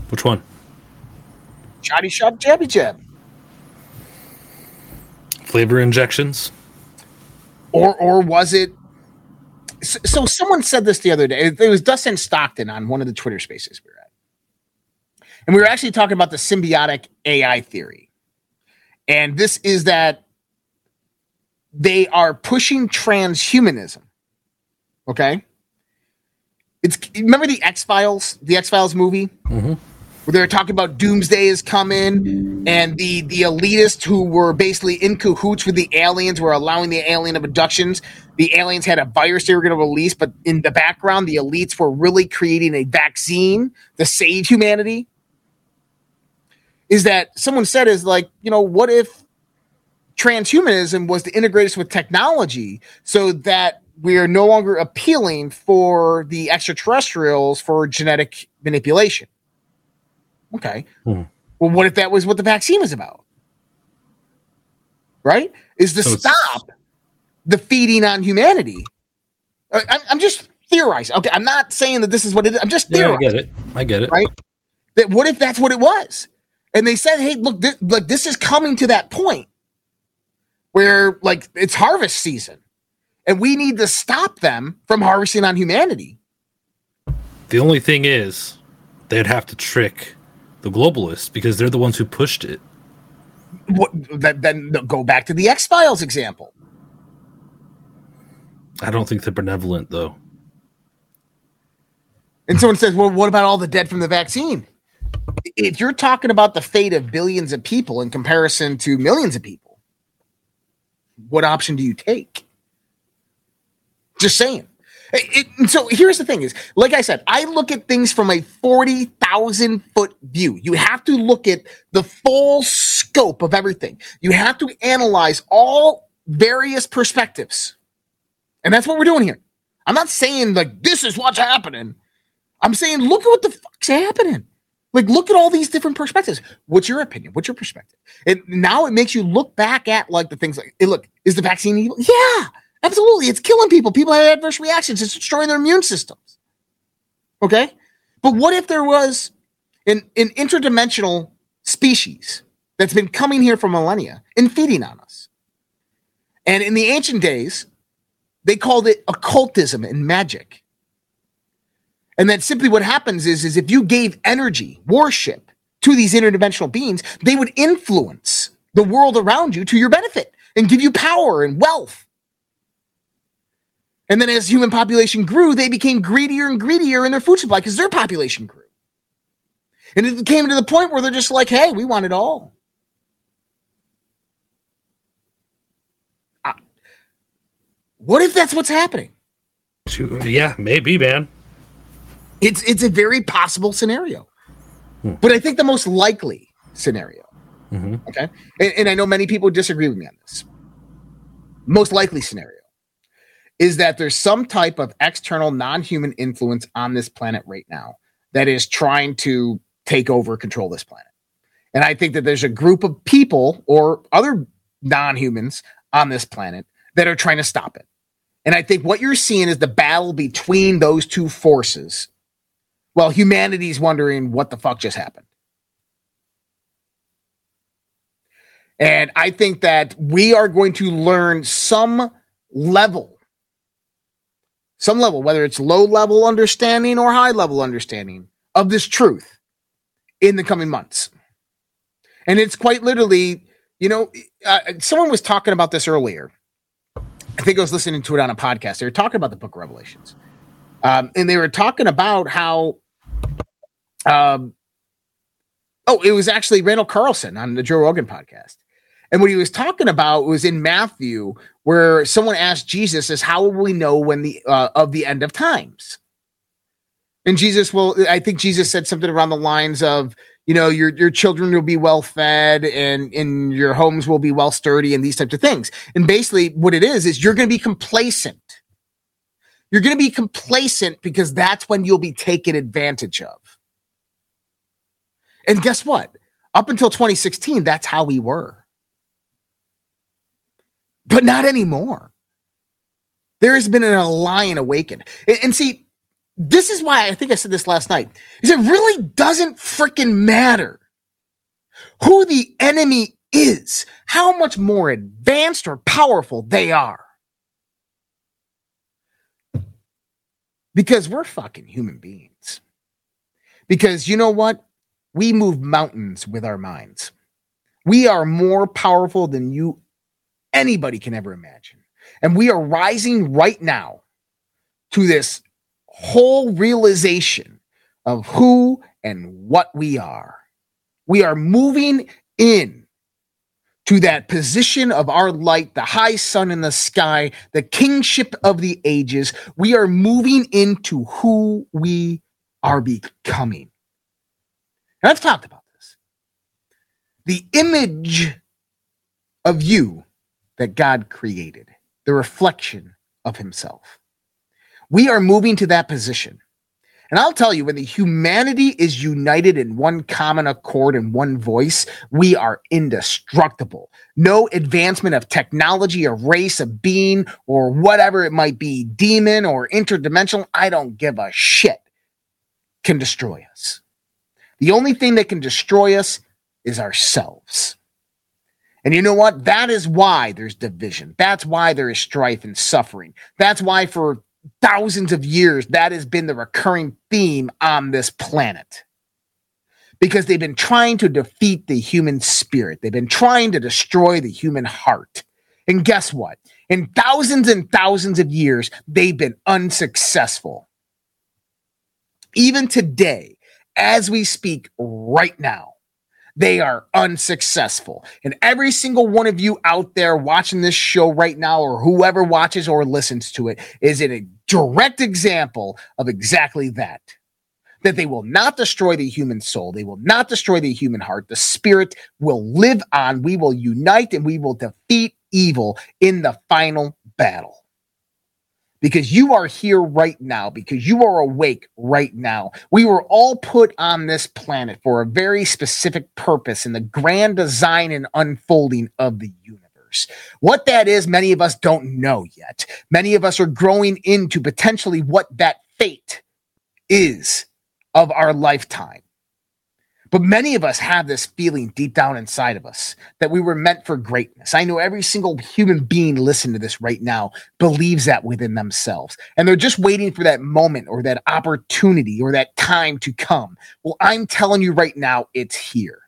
Speaker 2: Which one?
Speaker 1: Shoddy shop, jabby jab.
Speaker 2: Flavor injections.
Speaker 1: Or, or was it? So, so someone said this the other day. It was Dustin Stockton on one of the Twitter spaces we. And we were actually talking about the symbiotic AI theory. And this is that they are pushing transhumanism. Okay. It's remember the X Files, the X Files movie, mm-hmm. where they were talking about doomsday is coming, and the the elitists who were basically in cahoots with the aliens were allowing the alien abductions. The aliens had a virus they were going to release, but in the background, the elites were really creating a vaccine to save humanity. Is that someone said is like, you know, what if transhumanism was to integrate us with technology so that we are no longer appealing for the extraterrestrials for genetic manipulation. Okay.
Speaker 2: Hmm.
Speaker 1: Well, what if that was what the vaccine was about? Right? Is to
Speaker 2: So
Speaker 1: stop the feeding on humanity. I- I'm, I'm just theorizing. Okay. I'm not saying that this is what it is. I'm just
Speaker 2: Yeah, I get it. I get it.
Speaker 1: right? That what if that's what it was? And they said, "Hey, look, this, like this is coming to that point where like it's harvest season, and we need to stop them from harvesting on humanity."
Speaker 2: The only thing is, they'd have to trick the globalists because they're the ones who pushed it.
Speaker 1: What, that, then go back to the X Files example.
Speaker 2: I don't think they're benevolent though.
Speaker 1: And someone says, "Well, what about all the dead from the vaccine?" If you're talking about the fate of billions of people in comparison to millions of people, what option do you take? Just saying. It, it, so here's the thing is, like I said, I look at things from a 40,000 foot view. You have to look at the full scope of everything. You have to analyze all various perspectives. And that's what we're doing here. I'm not saying like this is what's happening. I'm saying look at what the fuck's happening. Like look at all these different perspectives. What's your opinion? What's your perspective? And now it makes you look back at like the things like, hey, look, is the vaccine evil? Yeah. Absolutely. It's killing people. People have adverse reactions. It's destroying their immune systems. Okay. But what if there was an, an interdimensional species that's been coming here for millennia and feeding on us? And in the ancient days, they called it occultism and magic. And then simply what happens is, is if you gave energy, worship to these interdimensional beings, they would influence the world around you to your benefit and give you power and wealth and then as human population grew, they became greedier and greedier in their food supply because their population grew. And it came to the point where they're just like, hey, we want it all. Uh, what if that's what's happening?
Speaker 2: Yeah, maybe, man.
Speaker 1: It's it's a very possible scenario, hmm. but I think the most likely scenario. Mm-hmm. Okay, and, and I know many people disagree with me on this. Most likely scenario is that there's some type of external non-human influence on this planet right now that is trying to take over control this planet. And I think that there's a group of people or other non-humans on this planet that are trying to stop it. And I think what you're seeing is the battle between those two forces. Well, humanity's wondering what the fuck just happened. And I think that we are going to learn some level some level, whether it's low level understanding or high level understanding of this truth in the coming months. And it's quite literally, you know, uh, someone was talking about this earlier. I think I was listening to it on a podcast. They were talking about the book of Revelations. Um, and they were talking about how, um, oh, it was actually Randall Carlson on the Joe Rogan podcast. And what he was talking about was in Matthew, where someone asked Jesus, "Is how will we know when the uh, of the end of times?" And Jesus will, I think Jesus said something around the lines of, you know, your your children will be well fed and and your homes will be well sturdy and these types of things. And basically, what it is is you're going to be complacent. You're going to be complacent because that's when you'll be taken advantage of. And guess what? Up until 2016, that's how we were but not anymore. There has been an lion awakened. And, and, see, this is why I think I said this last night. Is it really doesn't freaking matter who the enemy is, how much more advanced or powerful they are. Because we're fucking human beings. Because you know what? We move mountains with our minds. We are more powerful than you anybody can ever imagine. And we are rising right now to this whole realization of who and what we are. We are moving in to that position of our light, the high sun in the sky, the kingship of the ages. We are moving into who we are becoming. And I've talked about this. The image of you that God created, the reflection of himself. We are moving to that position. And I'll tell you, when the humanity is united in one common accord and one voice, we are indestructible. No advancement of technology, a race, a being, or whatever it might be, demon or interdimensional, I don't give a shit, can destroy us. The only thing that can destroy us is ourselves. And you know what? That is why there's division. That's why there is strife and suffering. That's why for thousands of years that has been the recurring theme on this planet. Because they've been trying to defeat the human spirit. They've been trying to destroy the human heart. And guess what? In thousands and thousands of years, they've been unsuccessful. Even today, as we speak right now, they are unsuccessful. And every single one of you out there watching this show right now, or whoever watches or listens to it, is a direct example of exactly that. That they will not destroy the human soul. They will not destroy the human heart. The spirit will live on. We will unite and we will defeat evil in the final battle because you are here right now, because you are awake right now. We were all put on this planet for a very specific purpose in the grand design and unfolding of the universe. What that is, many of us don't know yet. Many of us are growing into potentially what that fate is of our lifetime. But many of us have this feeling deep down inside of us that we were meant for greatness. I know every single human being listening to this right now believes that within themselves. And they're just waiting for that moment or that opportunity or that time to come. Well, I'm telling you right now, it's here.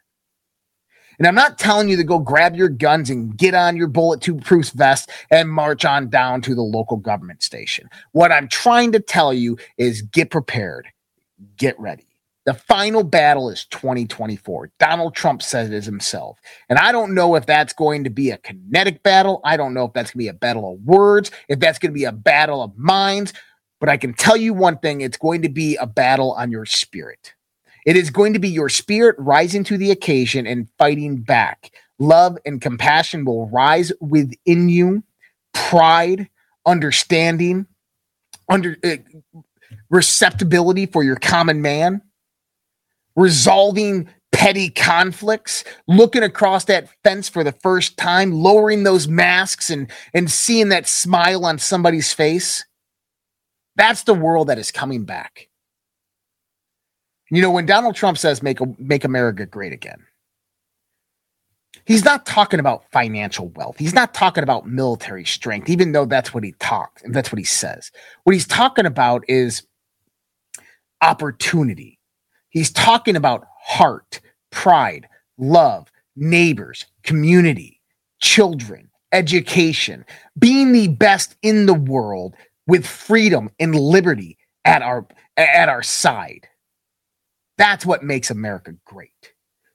Speaker 1: And I'm not telling you to go grab your guns and get on your bulletproof proof vest and march on down to the local government station. What I'm trying to tell you is get prepared, get ready. The final battle is 2024. Donald Trump said it himself. And I don't know if that's going to be a kinetic battle. I don't know if that's going to be a battle of words, if that's going to be a battle of minds. But I can tell you one thing it's going to be a battle on your spirit. It is going to be your spirit rising to the occasion and fighting back. Love and compassion will rise within you, pride, understanding, under uh, receptibility for your common man resolving petty conflicts, looking across that fence for the first time, lowering those masks and and seeing that smile on somebody's face. That's the world that is coming back. You know, when Donald Trump says make make America great again, he's not talking about financial wealth. He's not talking about military strength, even though that's what he talks that's what he says. What he's talking about is opportunity He's talking about heart, pride, love, neighbors, community, children, education, being the best in the world with freedom and liberty at our at our side. That's what makes America great.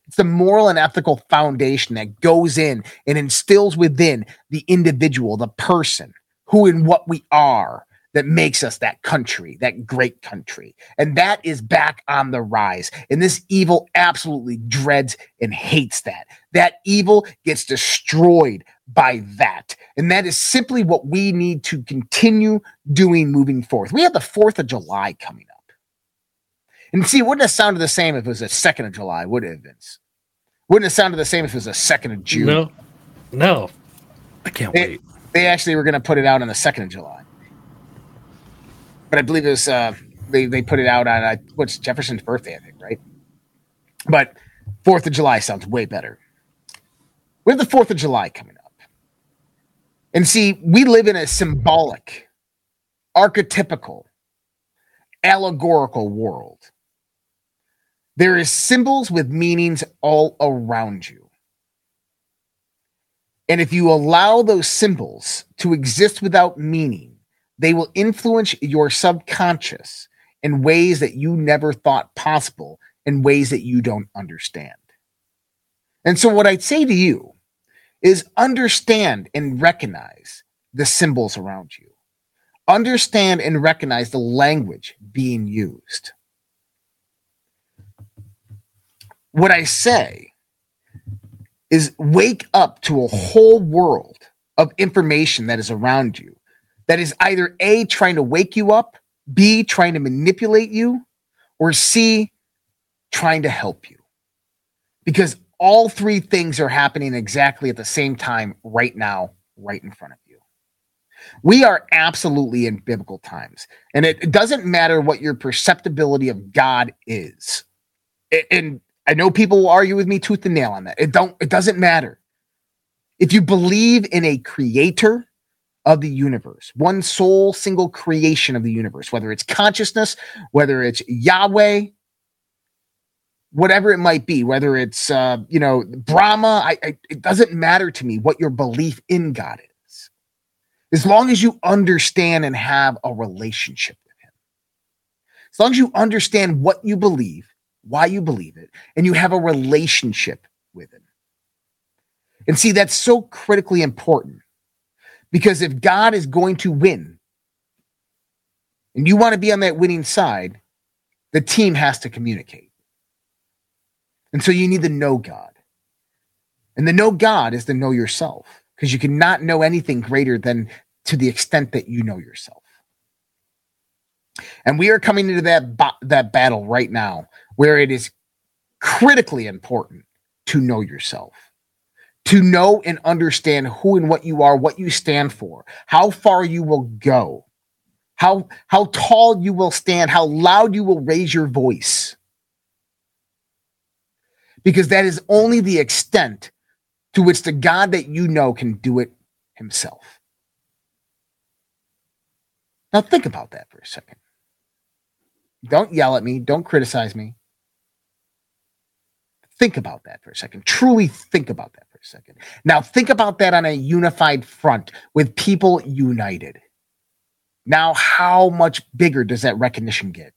Speaker 1: It's the moral and ethical foundation that goes in and instills within the individual, the person, who and what we are, that makes us that country, that great country. And that is back on the rise. And this evil absolutely dreads and hates that. That evil gets destroyed by that. And that is simply what we need to continue doing moving forth. We have the 4th of July coming up. And see, it wouldn't have sounded the same if it was the 2nd of July, would it, Vince? Wouldn't have sounded the same if it was the 2nd of June.
Speaker 2: No, no. I can't
Speaker 1: they,
Speaker 2: wait.
Speaker 1: They actually were going to put it out on the 2nd of July but I believe it was uh, they they put it out on uh, what's Jefferson's birthday, I think, right? But Fourth of July sounds way better. We have the Fourth of July coming up, and see, we live in a symbolic, archetypical, allegorical world. There is symbols with meanings all around you. And if you allow those symbols to exist without meaning, they will influence your subconscious in ways that you never thought possible, in ways that you don't understand. And so, what I'd say to you is understand and recognize the symbols around you, understand and recognize the language being used. What I say is wake up to a whole world of information that is around you that is either A, trying to wake you up, B, trying to manipulate you, or C, trying to help you. Because all three things are happening exactly at the same time right now, right in front of you. We are absolutely in biblical times, and it, it doesn't matter what your perceptibility of God is. and I know people will argue with me tooth and nail on that. It don't. It doesn't matter. If you believe in a creator, of the universe, one sole single creation of the universe, whether it's consciousness, whether it's Yahweh, whatever it might be, whether it's uh, you know Brahma, I, I, it doesn't matter to me what your belief in God is, as long as you understand and have a relationship with Him. As long as you understand what you believe why you believe it, and you have a relationship with Him. And see, that's so critically important because if God is going to win and you want to be on that winning side, the team has to communicate. And so you need to know God. And the know God is to know yourself because you cannot know anything greater than to the extent that you know yourself. And we are coming into that ba- that battle right now where it is critically important to know yourself. To know and understand who and what you are, what you stand for, how far you will go, how how tall you will stand, how loud you will raise your voice. Because that is only the extent to which the God that you know can do it himself. Now, think about that for a second. Don't yell at me. Don't criticize me. Think about that for a second. Truly think about that second. Now, think about that on a unified front with people united. Now, how much bigger does that recognition get?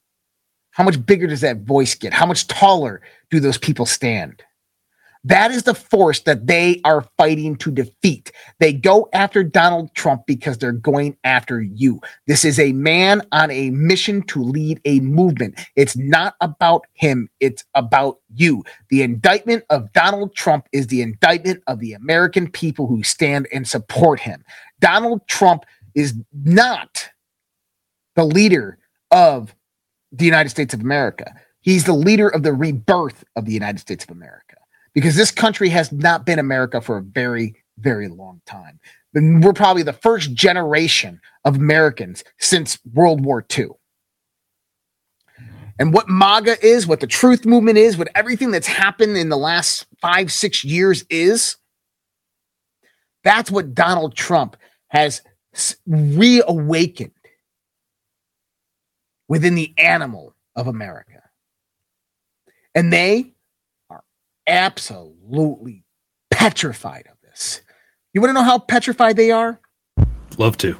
Speaker 1: How much bigger does that voice get? How much taller do those people stand? That is the force that they are fighting to defeat. They go after Donald Trump because they're going after you. This is a man on a mission to lead a movement. It's not about him, it's about you. The indictment of Donald Trump is the indictment of the American people who stand and support him. Donald Trump is not the leader of the United States of America. He's the leader of the rebirth of the United States of America because this country has not been America for a very, very long time. We're probably the first generation of Americans since World War II. And what MAGA is, what the truth movement is, what everything that's happened in the last five, six years is, that's what Donald Trump has reawakened within the animal of America. And they absolutely petrified of this. You want to know how petrified they are?
Speaker 2: Love to.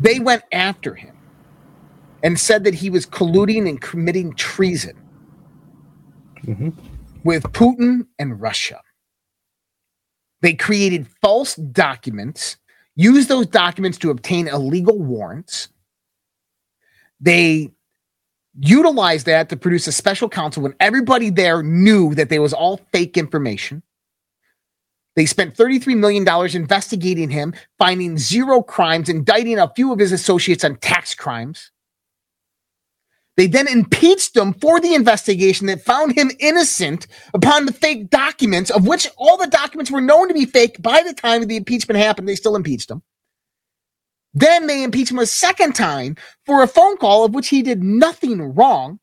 Speaker 1: They went after him and said that he was colluding and committing treason mm-hmm. with Putin and Russia. They created false documents, used those documents to obtain illegal warrants. They utilized that to produce a special counsel when everybody there knew that there was all fake information. They spent $33 million investigating him, finding zero crimes, indicting a few of his associates on tax crimes. They then impeached him for the investigation that found him innocent upon the fake documents, of which all the documents were known to be fake by the time the impeachment happened. They still impeached him. Then they impeach him a second time for a phone call of which he did nothing wrong.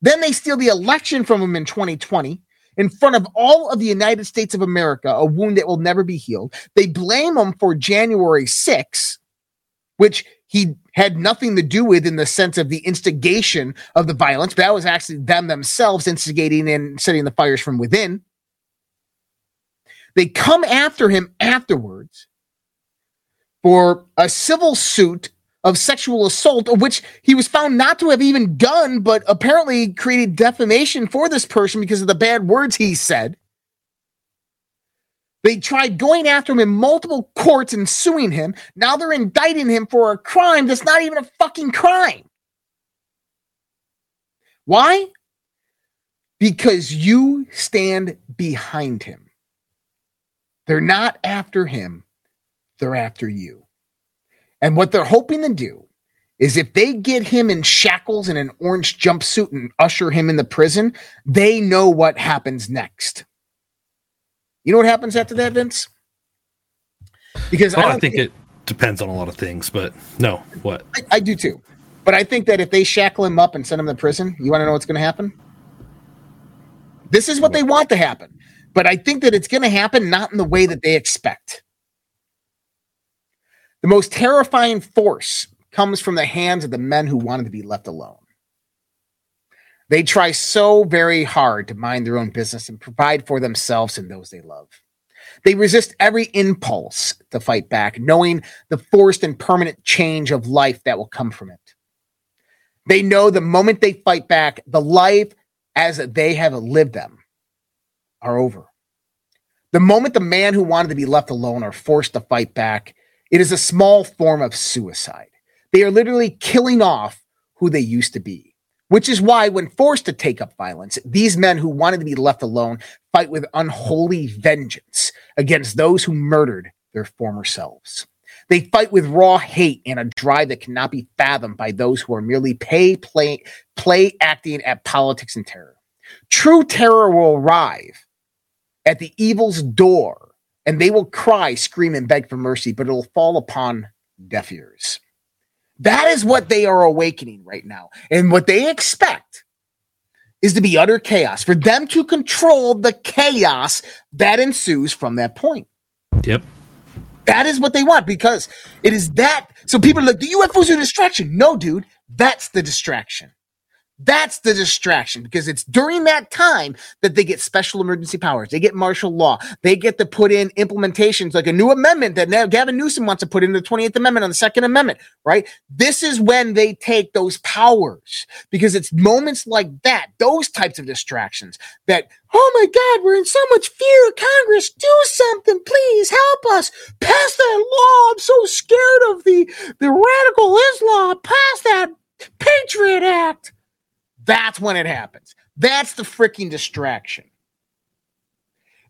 Speaker 1: Then they steal the election from him in 2020 in front of all of the United States of America, a wound that will never be healed. They blame him for January 6, which he had nothing to do with in the sense of the instigation of the violence. That was actually them themselves instigating and setting the fires from within. They come after him afterwards for a civil suit of sexual assault, which he was found not to have even done, but apparently created defamation for this person because of the bad words he said. They tried going after him in multiple courts and suing him. Now they're indicting him for a crime that's not even a fucking crime. Why? Because you stand behind him. They're not after him, they're after you. And what they're hoping to do is if they get him in shackles and an orange jumpsuit and usher him in the prison, they know what happens next. You know what happens after that, Vince?
Speaker 2: Because well, I, I, think, think it depends on a lot of things, but no, what?
Speaker 1: I, I do too. But I think that if they shackle him up and send him to prison, you want to know what's going to happen? This is what they want to happen. But I think that it's going to happen not in the way that they expect. The most terrifying force comes from the hands of the men who wanted to be left alone. They try so very hard to mind their own business and provide for themselves and those they love. They resist every impulse to fight back, knowing the forced and permanent change of life that will come from it. They know the moment they fight back, the life as they have lived them are over. The moment the man who wanted to be left alone are forced to fight back, it is a small form of suicide. They are literally killing off who they used to be, which is why, when forced to take up violence, these men who wanted to be left alone fight with unholy vengeance against those who murdered their former selves. They fight with raw hate and a drive that cannot be fathomed by those who are merely pay play play acting at politics and terror. True terror will arrive at the evil's door, and they will cry, scream, and beg for mercy, but it'll fall upon deaf ears. That is what they are awakening right now. And what they expect is to be utter chaos, for them to control the chaos that ensues from that point.
Speaker 2: Yep.
Speaker 1: That is what they want because it is that. So people are like, the UFOs are a distraction. No, dude, that's the distraction. That's the distraction because it's during that time that they get special emergency powers. They get martial law. They get to put in implementations like a new amendment that now Gavin Newsom wants to put in the 28th Amendment on the Second Amendment, right? This is when they take those powers because it's moments like that, those types of distractions that, oh my God, we're in so much fear. Congress, do something, please help us. Pass that law. I'm so scared of the, the radical Islam. Pass that Patriot Act. That's when it happens. That's the freaking distraction.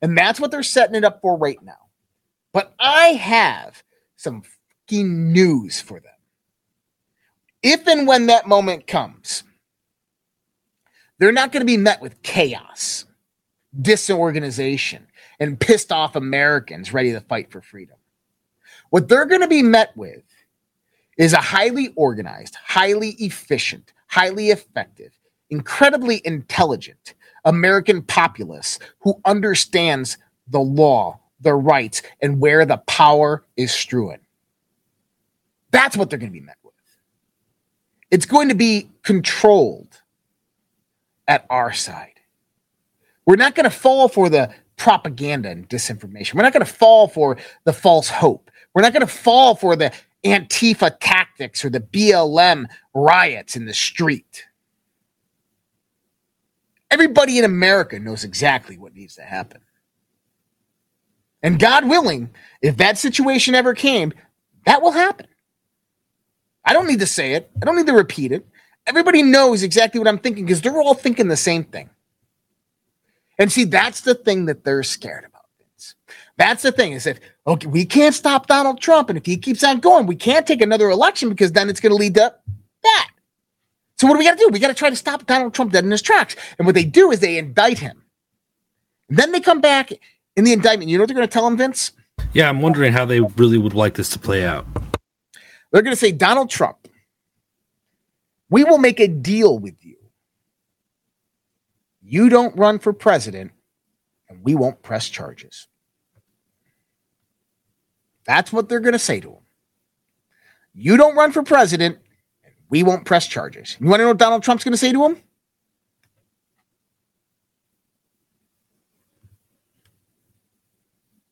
Speaker 1: And that's what they're setting it up for right now. But I have some fucking news for them. If and when that moment comes, they're not going to be met with chaos, disorganization, and pissed off Americans ready to fight for freedom. What they're going to be met with is a highly organized, highly efficient, highly effective, incredibly intelligent American populace who understands the law, the rights, and where the power is strewing. That's what they're going to be met with. It's going to be controlled at our side. We're not going to fall for the propaganda and disinformation. We're not going to fall for the false hope. We're not going to fall for the Antifa tactics or the BLM riots in the street. Everybody in America knows exactly what needs to happen. And God willing, if that situation ever came, that will happen. I don't need to say it, I don't need to repeat it. Everybody knows exactly what I'm thinking because they're all thinking the same thing. And see, that's the thing that they're scared about. Vince. That's the thing is if okay, we can't stop Donald Trump, and if he keeps on going, we can't take another election because then it's going to lead to that. So what do we got to do? We got to try to stop Donald Trump dead in his tracks. And what they do is they indict him. then they come back in the indictment. You know what they're going to tell him, Vince?
Speaker 2: Yeah, I'm wondering how they really would like this to play out.
Speaker 1: They're going to say, Donald Trump, we will make a deal with you. You don't run for president, and we won't press charges. That's what they're going to say to him. You don't run for president, we won't press charges. You want to know what Donald Trump's going to say to him?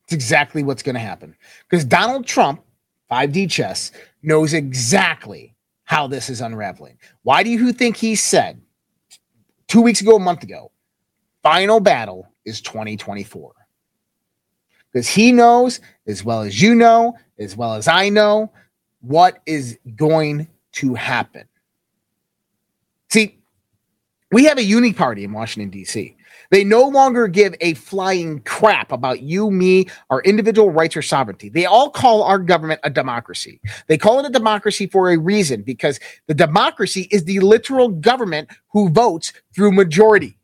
Speaker 1: It's exactly what's going to happen. Because Donald Trump, 5D chess, knows exactly how this is unraveling. Why do you think he said two weeks ago, a month ago, final battle is 2024? Because he knows, as well as you know, as well as I know, what is going to happen. See, we have a uni party in Washington, D.C. They no longer give a flying crap about you, me, our individual rights or sovereignty. They all call our government a democracy. They call it a democracy for a reason because the democracy is the literal government who votes through majority.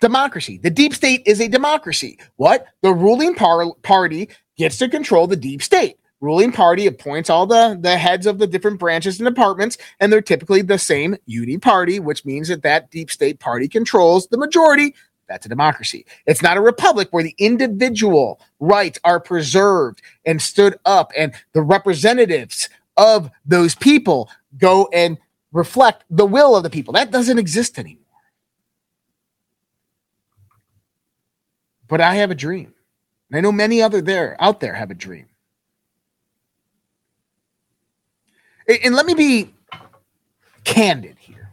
Speaker 1: Democracy. The deep state is a democracy. What? The ruling par- party gets to control the deep state ruling party appoints all the, the heads of the different branches and departments, and they're typically the same uni party, which means that that deep state party controls the majority. That's a democracy. It's not a republic where the individual rights are preserved and stood up, and the representatives of those people go and reflect the will of the people. That doesn't exist anymore. But I have a dream. And I know many other there out there have a dream. And let me be candid here.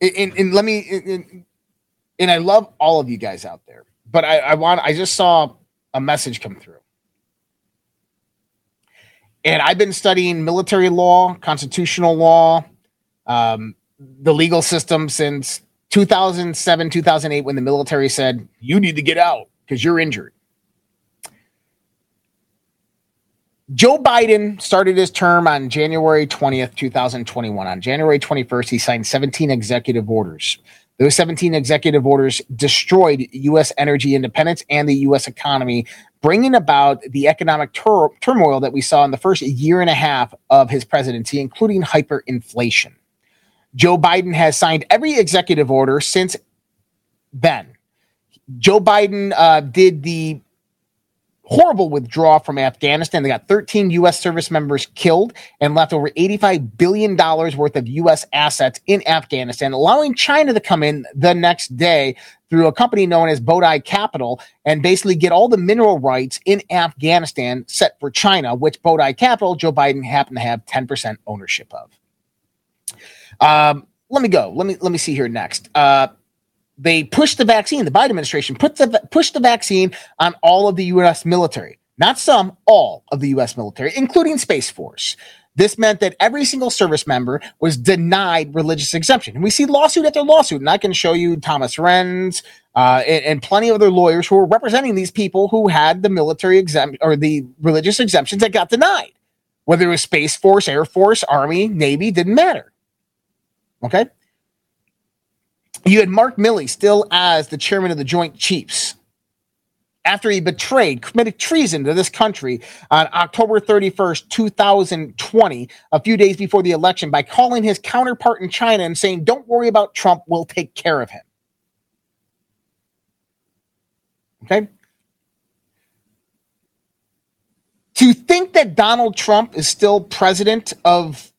Speaker 1: And, and let me, and, and I love all of you guys out there, but I, I want, I just saw a message come through. And I've been studying military law, constitutional law, um, the legal system since 2007, 2008, when the military said, you need to get out because you're injured. Joe Biden started his term on January 20th, 2021. On January 21st, he signed 17 executive orders. Those 17 executive orders destroyed U.S. energy independence and the U.S. economy, bringing about the economic tur- turmoil that we saw in the first year and a half of his presidency, including hyperinflation. Joe Biden has signed every executive order since then. Joe Biden uh, did the horrible withdrawal from Afghanistan. They got 13 U.S. service members killed and left over $85 billion worth of U.S. assets in Afghanistan, allowing China to come in the next day through a company known as Bodai Capital and basically get all the mineral rights in Afghanistan set for China, which Bodai Capital, Joe Biden happened to have 10% ownership of. Um, let me go. Let me let me see here next. Uh, they pushed the vaccine. The Biden administration put the pushed the vaccine on all of the U.S. military, not some, all of the U.S. military, including Space Force. This meant that every single service member was denied religious exemption. And we see lawsuit after lawsuit. And I can show you Thomas Renz uh, and, and, plenty of other lawyers who were representing these people who had the military exempt or the religious exemptions that got denied. Whether it was Space Force, Air Force, Army, Navy, didn't matter. Okay you had Mark Milley still as the chairman of the Joint Chiefs after he betrayed, committed treason to this country on October 31st, 2020, a few days before the election, by calling his counterpart in China and saying, Don't worry about Trump, we'll take care of him. Okay? To think that Donald Trump is still president of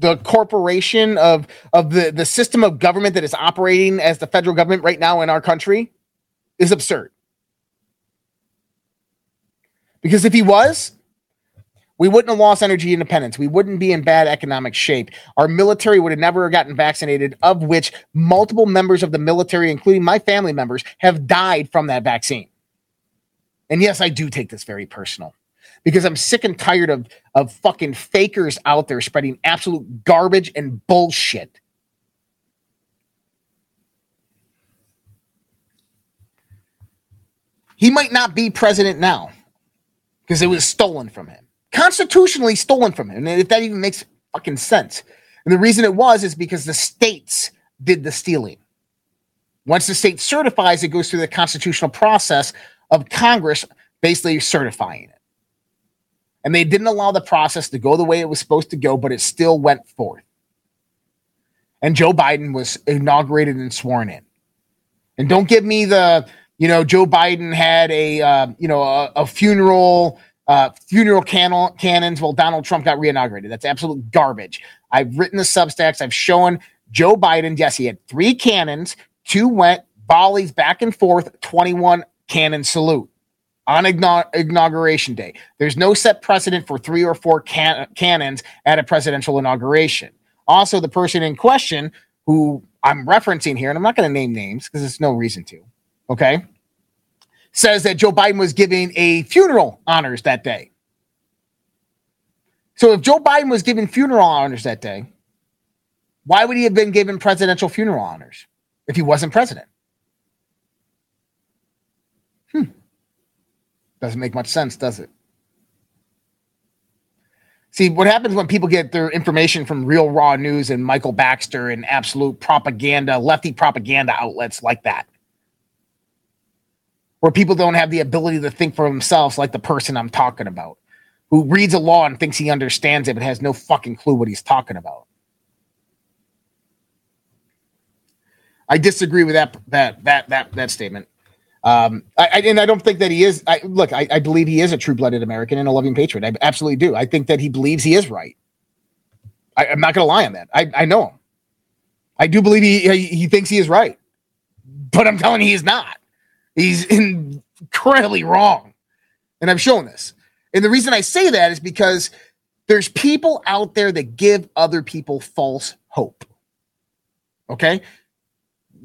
Speaker 1: the corporation of of the the system of government that is operating as the federal government right now in our country is absurd. Because if he was, we wouldn't have lost energy independence. We wouldn't be in bad economic shape. Our military would have never gotten vaccinated, of which multiple members of the military, including my family members, have died from that vaccine. And yes, I do take this very personal because I'm sick and tired of of fucking fakers out there spreading absolute garbage and bullshit. He might not be president now because it was stolen from him. Constitutionally stolen from him. And if that even makes fucking sense. And the reason it was is because the states did the stealing. Once the state certifies, it goes through the constitutional process of Congress basically certifying it and they didn't allow the process to go the way it was supposed to go, but it still went forth. And Joe Biden was inaugurated and sworn in. And don't give me the, you know, Joe Biden had a, uh, you know, a, a funeral, uh, funeral can- cannons while Donald Trump got reinaugurated. That's absolute garbage. I've written the substacks. I've shown Joe Biden. Yes, he had three cannons. Two went volleys back and forth. Twenty-one cannon salute on inauguration day. There's no set precedent for three or four can- cannons at a presidential inauguration. Also, the person in question, who I'm referencing here, and I'm not going to name names because there's no reason to, okay, says that Joe Biden was giving a funeral honors that day. So if Joe Biden was giving funeral honors that day, why would he have been given presidential funeral honors if he wasn't president? Doesn't make much sense, does it? See, what happens when people get their information from real raw news and Michael Baxter and absolute propaganda, lefty propaganda outlets like that? Where people don't have the ability to think for themselves, like the person I'm talking about, who reads a law and thinks he understands it, but has no fucking clue what he's talking about. I disagree with that that that that that statement. Um, I, I, and I don't think that he is. I, look, I, I believe he is a true-blooded American and a loving patriot. I absolutely do. I think that he believes he is right. I, am not going to lie on that. I, I know him. I do believe he, he he thinks he is right, but I'm telling you, he's not. He's incredibly wrong, and I've shown this. And the reason I say that is because There's people out there that give other people false hope. Okay?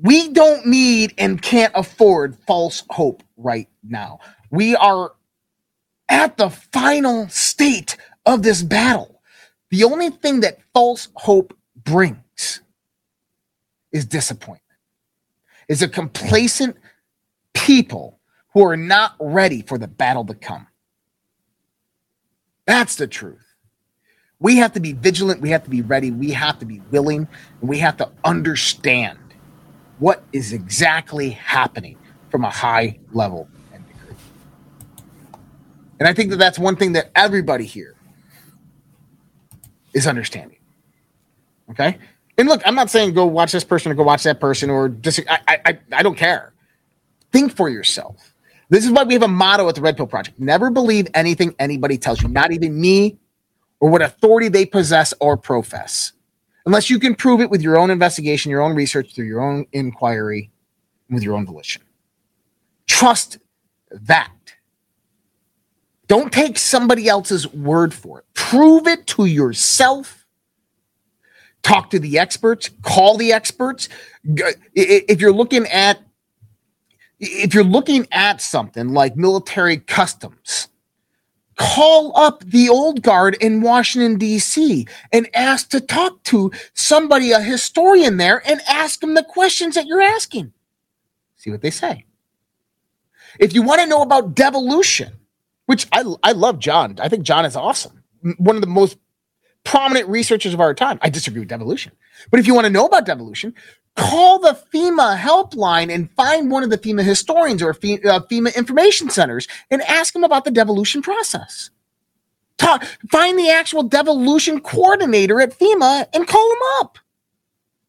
Speaker 1: We don't need and can't afford false hope right now. We are at the final state of this battle. The only thing that false hope brings is disappointment, is a complacent people who are not ready for the battle to come. That's the truth. We have to be vigilant. We have to be ready. We have to be willing. And we have to understand what is exactly happening from a high level and degree. And I think that that's one thing that everybody here is understanding. Okay. And look, I'm not saying go watch this person or go watch that person or dis- I, I, I don't care. Think for yourself. This is why we have a motto at the Red Pill Project. Never believe anything anybody tells you, not even me or what authority they possess or profess, unless you can prove it with your own investigation, your own research, through your own inquiry, with your own volition. Trust that. Don't take somebody else's word for it. Prove it to yourself. Talk to the experts, call the experts. If you're looking at if you're looking at something like military customs, call up the old guard in Washington, D.C., and ask to talk to somebody, a historian there, and ask them the questions that you're asking. See what they say. If you want to know about devolution, which I, I love John, I think John is awesome. One of the most prominent researchers of our time. I disagree with devolution. But if you want to know about devolution, call the FEMA helpline and find one of the FEMA historians or FEMA uh, information centers and ask them about the devolution process. Talk, find the actual devolution coordinator at FEMA and call them up.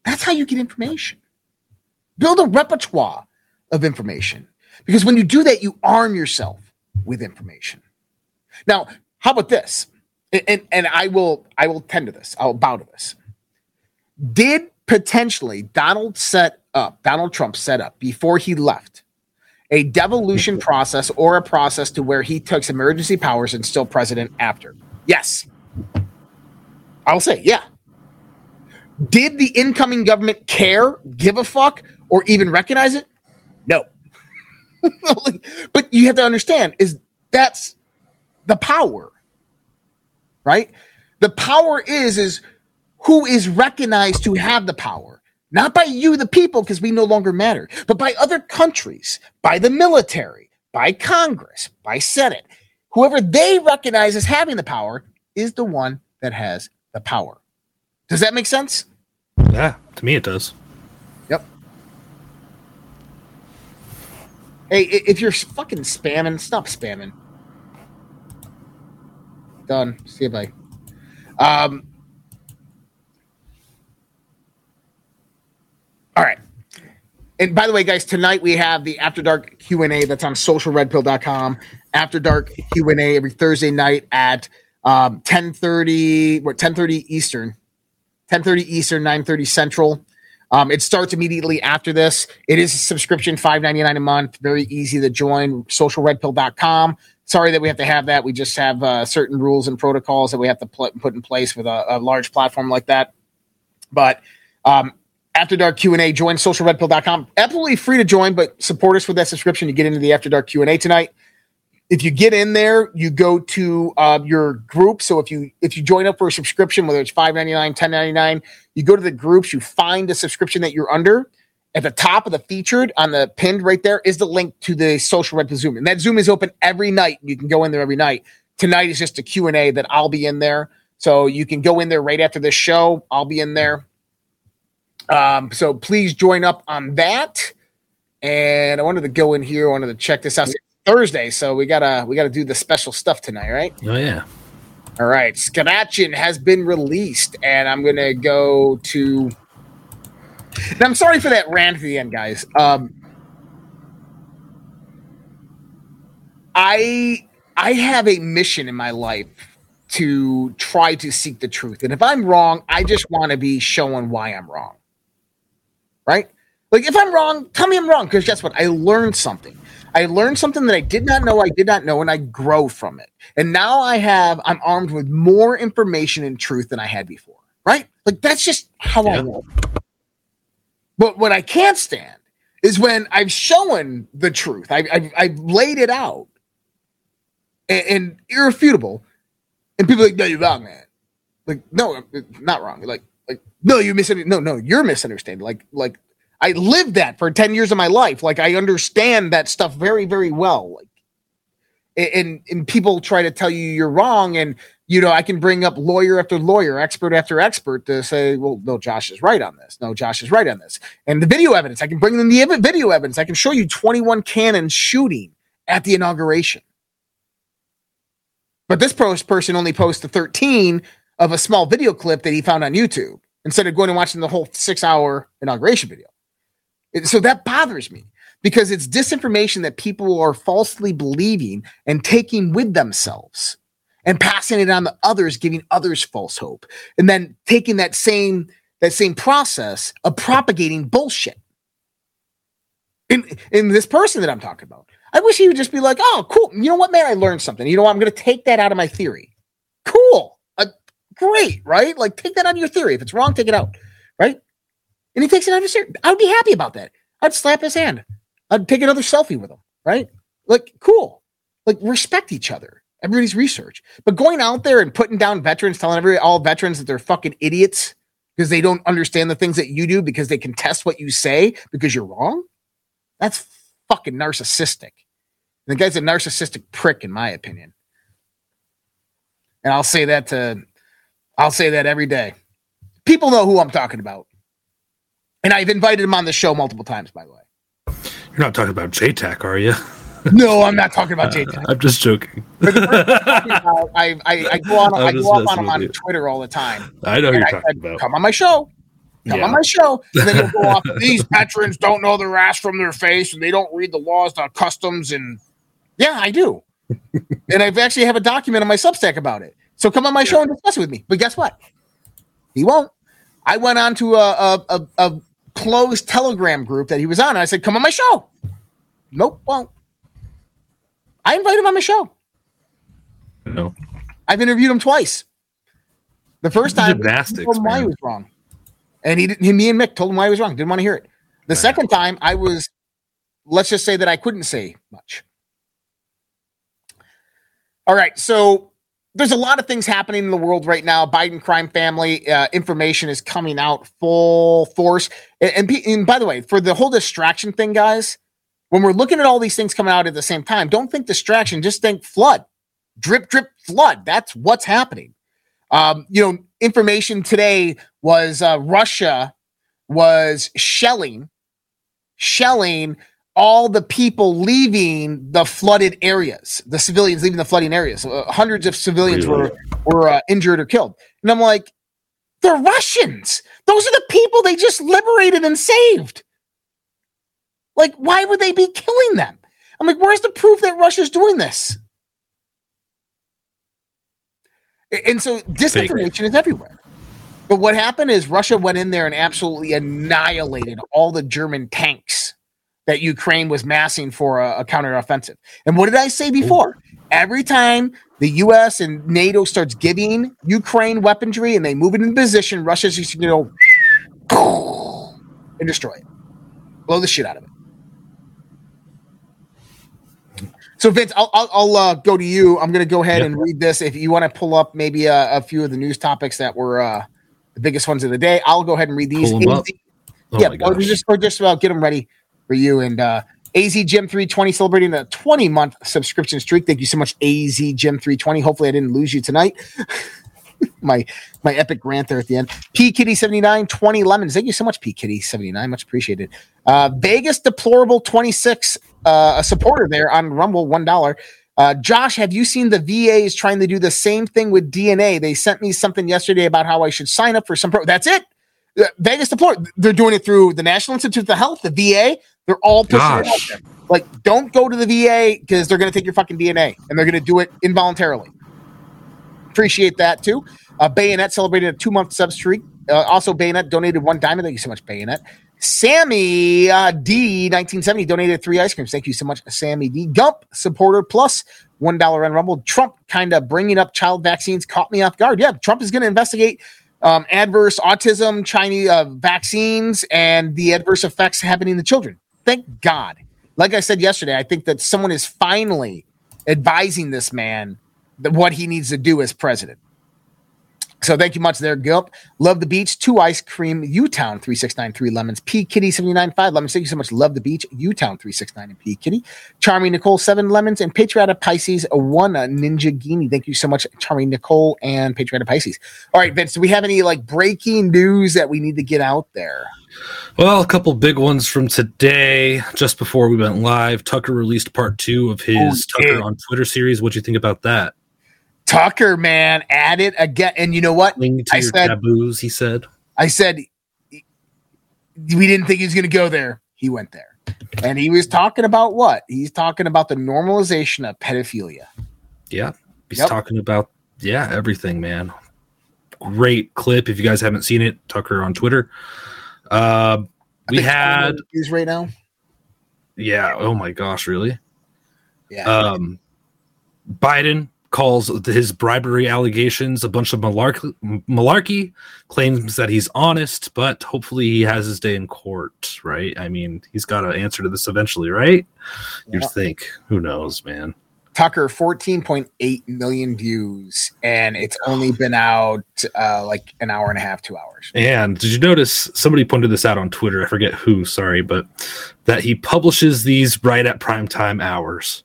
Speaker 1: That's how you get information. Build a repertoire of information because when you do that, you arm yourself with information. Now, how about this? And, and I will I will tend to this. I'll bow to this. Did potentially Donald set up, Donald Trump set up before he left a devolution process or a process to where he took emergency powers and still president after. Yes. I'll say, yeah. Did the incoming government care, give a fuck, or even recognize it? No. but you have to understand is that's the power. Right? The power is is who is recognized to have the power, not by you, the people, because we no longer matter, but by other countries, by the military, by Congress, by Senate. Whoever they recognize as having the power is the one that has the power. Does that make sense?
Speaker 2: Yeah, to me it does.
Speaker 1: Yep. Hey, if you're fucking spamming, stop spamming. Done. See you, bye. Um, All right. And by the way, guys, tonight we have the After Dark Q and A that's on socialredpill.com. After Dark Q and A every Thursday night at um, 10:30, what 10:30 Eastern, 10:30 Eastern, 9:30 Central. Um, it starts immediately after this. It is a subscription, $5.99 a month. Very easy to join. Socialredpill.com. Sorry that we have to have that. We just have uh, certain rules and protocols that we have to put, put in place with a, a large platform like that. But um, after Dark Q&A, join socialredpill.com. Absolutely free to join, but support us with that subscription. You get into the After Dark Q&A tonight. If you get in there, you go to uh, your group. So if you if you join up for a subscription, whether it's five ninety nine, ten ninety nine, you go to the groups, you find the subscription that you're under. At the top of the featured on the pinned right there is the link to the social red Zoom. And that Zoom is open every night. You can go in there every night. Tonight is just a Q&A that I'll be in there. So you can go in there right after this show. I'll be in there um, so please join up on that. And I wanted to go in here. I wanted to check this out. Thursday, so we gotta we gotta do the special stuff tonight, right?
Speaker 2: Oh yeah.
Speaker 1: All right. Scatachin has been released, and I'm gonna go to. And I'm sorry for that rant at the end, guys. Um, I I have a mission in my life to try to seek the truth, and if I'm wrong, I just want to be showing why I'm wrong right? Like if I'm wrong, tell me I'm wrong because guess what? I learned something. I learned something that I did not know I did not know, and I grow from it. And now I have, I'm armed with more information and truth than I had before, right? Like that's just how I
Speaker 2: Yeah.
Speaker 1: roll. But what I can't stand is when I've shown the truth, I've, I've, I've laid it out and, and irrefutable, and people are like, no, you're wrong, man. Like, no, it's not wrong. Like, like, no, you misunderstand. No, no, you're misunderstanding. Like, like I lived that for 10 years of my life. Like I understand that stuff very, very well. Like and and people try to tell you you're wrong. And you know, I can bring up lawyer after lawyer, expert after expert to say, well, no, Josh is right on this. No, Josh is right on this. And the video evidence, I can bring them the video evidence. I can show you 21 cannons shooting at the inauguration. But this post person only posted 13 of a small video clip that he found on YouTube instead of going and watching the whole six hour inauguration video. So that bothers me because it's disinformation that people are falsely believing and taking with themselves and passing it on to others, giving others false hope, and then taking that same that same process of propagating bullshit. In in this person that I'm talking about, I wish he would just be like, "Oh, cool. You know what, man? I learned something. You know what? I'm going to take that out of my theory. Cool, uh, great, right? Like take that out of your theory. If it's wrong, take it out, right?" And he takes it out of his theory. I would be happy about that. I'd slap his hand. I'd take another selfie with him, right? Like, cool. Like, respect each other. Everybody's research. But going out there and putting down veterans, telling every all veterans that they're fucking idiots because they don't understand the things that you do because they contest what you say because you're wrong, that's fucking narcissistic. And the guy's a narcissistic prick, in my opinion. And I'll say that to I'll say that every day. People know who I'm talking about. And I've invited him on the show multiple times, by the way.
Speaker 2: You're not talking about JTAC, are you?
Speaker 1: No, I'm not talking about uh, JTAC.
Speaker 2: I'm just joking.
Speaker 1: I, I, I go on, I
Speaker 2: I'm
Speaker 1: go off on him on
Speaker 2: you.
Speaker 1: Twitter all the time.
Speaker 2: I know who you're
Speaker 1: I
Speaker 2: talking about.
Speaker 1: come on my show. Come
Speaker 2: Yeah.
Speaker 1: on my show. And then he'll go off. These veterans don't know their ass from their face and they don't read the laws, the customs, and yeah, I do. and I've actually have a document on my Substack about it. So come on my show and discuss it with me. But guess what? He won't. I went on to a, a, a, a closed Telegram group that he was on. And I said, come on my show. Nope, won't. I invited him on my show.
Speaker 2: No.
Speaker 1: I've interviewed him twice. The first time,
Speaker 2: Gymnastics,
Speaker 1: told him why he was wrong, and he, didn't- he, me and Mick told him why he was wrong. Didn't want to hear it. The second time, I was, let's just say that I couldn't say much. All right, so there's a lot of things happening in the world right now. Biden crime family uh, information is coming out full force, and, and, and by the way, for the whole distraction thing, guys, when we're looking at all these things coming out at the same time, don't think distraction. Just think flood drip, drip, flood. That's what's happening. Um, you know, information today was uh, Russia was shelling, shelling all the people leaving the flooded areas, the civilians leaving the flooding areas. Uh, hundreds of civilians
Speaker 2: Really?
Speaker 1: were were uh, injured or killed, and I'm like, they're Russians. Those are the people they just liberated and saved. Like, why would they be killing them? I'm like, where's the proof that Russia's doing this? And so disinformation is everywhere. But what happened is Russia went in there and absolutely annihilated all the German tanks that Ukraine was massing for a, a counteroffensive. And what did I say before? Every time the US and NATO starts giving Ukraine weaponry and they move it in position, Russia's just going to go and destroy it, blow the shit out of it. So Vince, I'll I'll, I'll uh, go to you. I'm going to go ahead
Speaker 2: Yep.
Speaker 1: and read this. If you want to pull up maybe a, a few of the news topics that were uh, the biggest ones of the day, I'll go ahead and read these.
Speaker 2: Pull 'em up. Oh
Speaker 1: yeah, or just or just about get them ready for you. And uh, AZ Gym 320 celebrating a 20 month subscription streak. Thank you so much, AZ Gym 320. Hopefully, I didn't lose you tonight. my my epic rant there at the end. P Kitty 79, 20 lemons. Thank you so much, P Kitty 79. Much appreciated. Uh, Vegas Deplorable 26, uh, a supporter there on Rumble, $1. Uh, Josh, have you seen the VAs trying to do the same thing with DNA? They sent me something yesterday about how I should sign up for some pro. That's it. Uh, Vegas Deplorable. They're doing it through the National Institute of Health, the VA. They're all pushing it out there. Like, don't go to the VA because they're going to take your fucking DNA and they're going to do it involuntarily. Appreciate that too. Uh, Bayonet celebrated a two month sub streak. Uh, also, Bayonet donated one diamond. Thank you so much, Bayonet. Sammy uh, D, 1970, donated three ice creams. Thank you so much, Sammy D. Gump, supporter plus 1 on Rumble. Trump kind of bringing up child vaccines caught me off guard. Yeah, Trump is going to investigate um, adverse autism, Chinese uh, vaccines, and the adverse effects happening to children. Thank God. Like I said yesterday, I think that someone is finally advising this man that what he needs to do as president. So thank you much there, Gilp. Love the beach. Two ice cream. Utown three six nine three lemons. P Kitty seventy nine five lemons. Thank you so much. Love the beach. Utown three six nine and P Kitty. Charming Nicole seven lemons and Patriotic Pisces one Ninja Guinea. Thank you so much, Charming Nicole and Patriotic Pisces. All right, Vince. Do we have any like breaking news that we need to get out there?
Speaker 2: Well, a couple big ones from today. Just before we went live, Tucker released part two of his
Speaker 1: Oh,
Speaker 2: Tucker on Twitter series. What do you think about that?
Speaker 1: Tucker, man, at it again. And you know what?
Speaker 2: To
Speaker 1: I
Speaker 2: your
Speaker 1: said-
Speaker 2: taboos, he said.
Speaker 1: I said we didn't think he was going to go there. He went there. And he was talking about what? He's talking about the normalization of pedophilia.
Speaker 2: Yeah. He's
Speaker 1: Yep.
Speaker 2: talking about, yeah, everything, man. Great clip. If you guys haven't seen it, Tucker on Twitter. Uh, we had,
Speaker 1: news right now.
Speaker 2: yeah. Oh my gosh, really?
Speaker 1: Yeah.
Speaker 2: Um, Biden calls his bribery allegations a bunch of malarkey, malarkey, claims that he's honest, but hopefully he has his day in court, right? I mean, he's got to answer to this eventually, right? You think? Who knows, man?
Speaker 1: Tucker, 14.8 million views, and it's only been out uh, like an hour and a half, two hours.
Speaker 2: And did you notice somebody pointed this out on Twitter? I forget who, sorry, but that he publishes these right at prime time hours.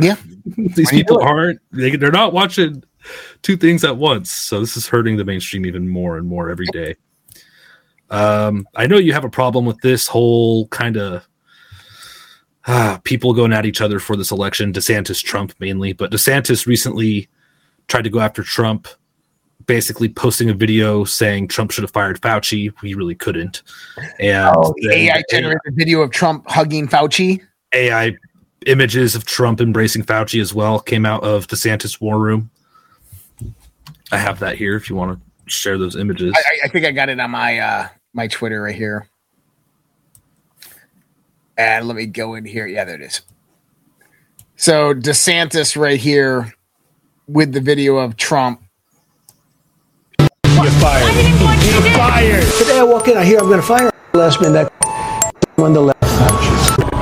Speaker 1: Yeah.
Speaker 2: These
Speaker 1: Why
Speaker 2: people aren't, they, they're not watching two things at once. So this is hurting the mainstream even more and more every day. Um, I know you have a problem with this whole kind of ah, people going at each other for this election, DeSantis, Trump mainly, but DeSantis recently tried to go after Trump, basically posting a video saying Trump should have fired Fauci. We really couldn't. And
Speaker 1: Oh, the AI generated video of Trump hugging Fauci.
Speaker 2: AI images of Trump embracing Fauci as well came out of DeSantis War Room. I have that here if you want to share those images.
Speaker 1: I, I- I think I got it on my uh, my Twitter right here. And let me go in here. Yeah, there it is. So DeSantis right here with the video of Trump.
Speaker 3: You're fired. You're fired. Today I walk in, I hear I'm going to fire. Last minute, that on the left.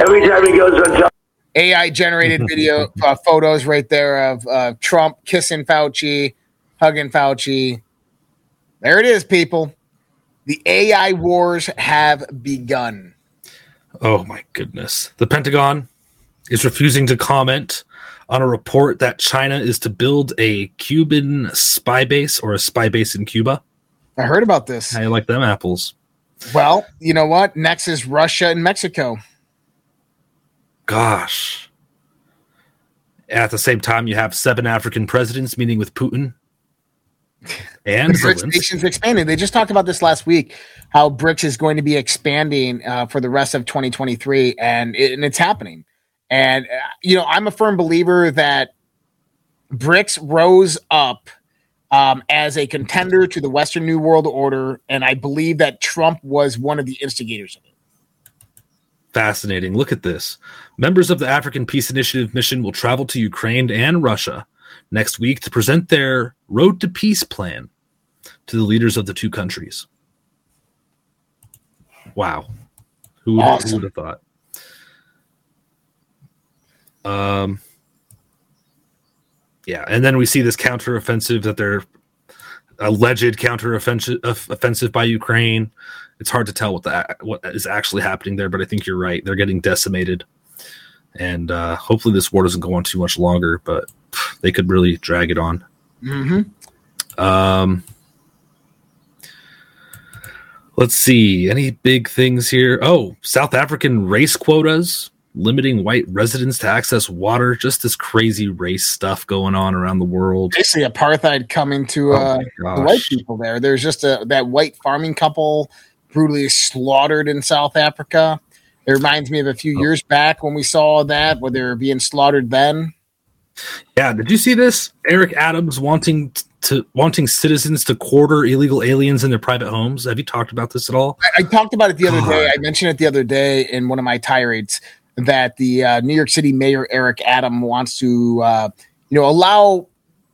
Speaker 4: Every time he goes on top.
Speaker 1: AI generated video uh, photos right there of uh, Trump kissing Fauci, hugging Fauci. There it is, people. The AI wars have begun.
Speaker 2: Oh my goodness. The Pentagon is refusing to comment on a report that China is to build a Cuban spy base or a spy base in Cuba.
Speaker 1: I heard about this.
Speaker 2: I like them apples?
Speaker 1: Well, you know what? Next is Russia and Mexico.
Speaker 2: Gosh. At the same time, you have seven African presidents meeting with Putin and Zelensky.
Speaker 1: nations expanding. They just talked about this last week. How BRICS is going to be expanding uh, for the rest of 2023, and, it, and it's happening. And uh, you know, I'm a firm believer that BRICS rose up um, as a contender to the Western New World Order, and I believe that Trump was one of the instigators of it.
Speaker 2: Fascinating. Look at this. Members of the African Peace Initiative mission will travel to Ukraine and Russia next week to present their Road to Peace plan to the leaders of the two countries. Wow. Who would, who would have thought? Um, yeah, and then we see this counteroffensive that they're alleged counteroffensive of- offensive by Ukraine. It's hard to tell what the what is actually happening there, but I think you're right. They're getting decimated, and uh, hopefully this war doesn't go on too much longer. But they could really drag it on.
Speaker 1: Mm-hmm.
Speaker 2: Um, let's see. Any big things here? Oh, South African race quotas limiting white residents to access water. Just this crazy race stuff going on around the world.
Speaker 1: Basically, apartheid coming to
Speaker 2: Oh
Speaker 1: uh, the white people there. There's just a that white farming couple brutally slaughtered in South Africa. It reminds me of a few
Speaker 2: Oh.
Speaker 1: years back when we saw that, where they were being slaughtered then.
Speaker 2: Yeah, did you see this? Eric Adams wanting to wanting citizens to quarter illegal aliens in their private homes. Have you talked about this at all?
Speaker 1: I, I talked about it the other
Speaker 2: God.
Speaker 1: day. I mentioned it the other day in one of my tirades that the uh, New York City Mayor Eric Adams wants to, uh, you know, allow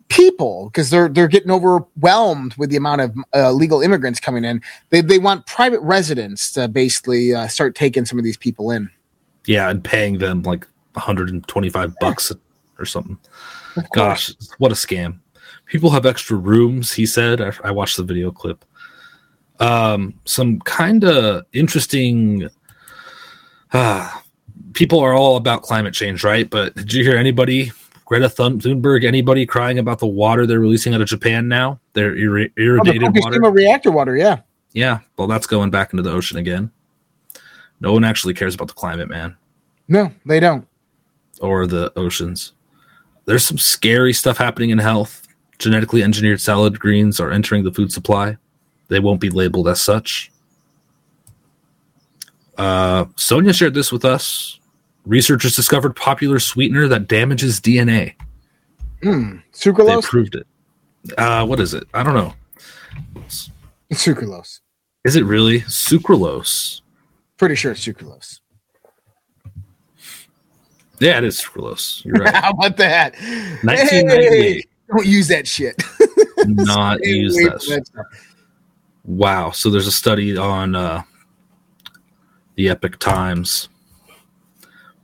Speaker 1: people because they're they're getting overwhelmed with the amount of uh, legal immigrants coming in. They they want private residents to basically uh, start taking some of these people in.
Speaker 2: Yeah, and paying them like 125 bucks or something. Gosh, what a scam. People have extra rooms, he said. I, I watched the video clip. Um, some kind of interesting. Uh, people are all about climate change, right? But did you hear anybody, Greta Thun- Thunberg, anybody crying about the water they're releasing out of Japan now? Their ir-
Speaker 1: Oh, the
Speaker 2: irrigated water.
Speaker 1: Reactor water, yeah.
Speaker 2: Yeah, well, that's going back into the ocean again. No one actually cares about the climate, man,
Speaker 1: No, they don't.
Speaker 2: or the oceans. There's some scary stuff happening in health. Genetically engineered salad greens are entering the food supply. They won't be labeled as such. Uh, Sonia shared this with us. Researchers discovered popular sweetener that damages DNA.
Speaker 1: Hmm.
Speaker 2: They
Speaker 1: Sucralose.
Speaker 2: proved it. Uh, what is it? I don't know.
Speaker 1: Sucralose.
Speaker 2: Is it really sucralose?
Speaker 1: Pretty sure it's sucralose.
Speaker 2: Yeah, it is sucralose. You're right.
Speaker 1: How about that?
Speaker 2: 1998.
Speaker 1: Hey, don't use that shit.
Speaker 2: not use that. Wow. So there's a study on uh, the Epoch Times.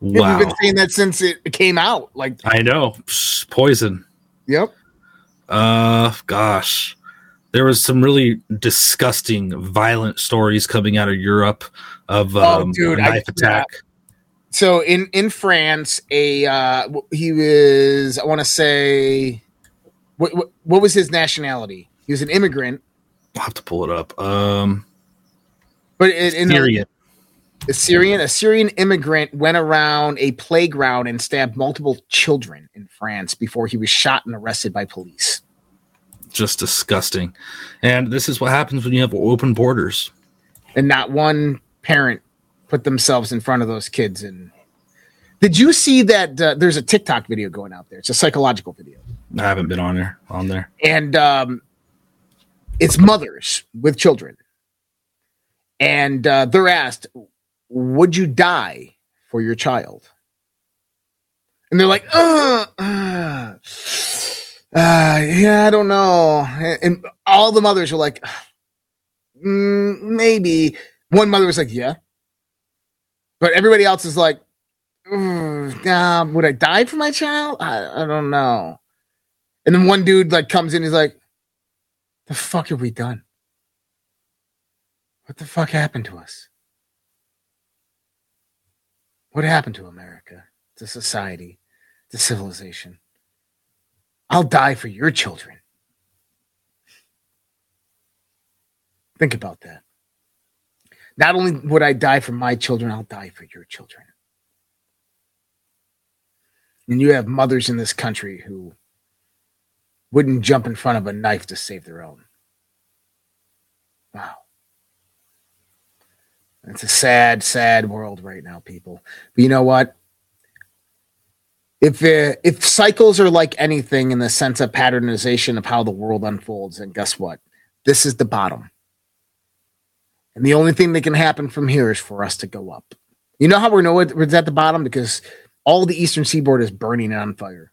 Speaker 1: We've
Speaker 2: Wow.
Speaker 1: been saying that since it came out. Like,
Speaker 2: I know. Psh, Poison.
Speaker 1: yep.
Speaker 2: Uh, gosh. There was some really disgusting, violent stories coming out of Europe of
Speaker 1: Oh,
Speaker 2: um,
Speaker 1: dude,
Speaker 2: a
Speaker 1: I-
Speaker 2: knife attack.
Speaker 1: So in in France, a uh, he was I want to say, what, what what was his nationality? He was an immigrant,
Speaker 2: I'll have to pull it up. Um,
Speaker 1: but in, in
Speaker 2: Syrian.
Speaker 1: a Syrian a Syrian immigrant went around a playground and stabbed multiple children in France before he was shot and arrested by police.
Speaker 2: Just disgusting. And this is what happens when you have open borders.
Speaker 1: and not one parent put themselves in front of those kids and did you see that uh, there's a tiktok video going out there. It's a psychological video.
Speaker 2: I haven't been on there. On there.
Speaker 1: and um, it's mothers with children. And uh, they're asked would you die for your child? And they're like uh, uh, uh yeah i don't know. And all the mothers were like mm, maybe. One mother was like yeah but everybody else is like "Mm, would i die for my child? I, I don't know. And then one dude like comes in he's like the fuck have we done? What the fuck happened to us? What happened to america to society to civilization? I'll die for your children. Think about that not only would I die for my children, I'll die for your children. And you have mothers in this country who wouldn't jump in front of a knife to save their own. Wow. It's a sad, sad world right now, people. But you know what? If uh, if cycles are like anything in the sense of patternization of how the world unfolds, then guess what? This is the bottom. And the only thing that can happen from here is for us to go up. You know how we know it- it's at the bottom? Because all the eastern seaboard is burning and on fire.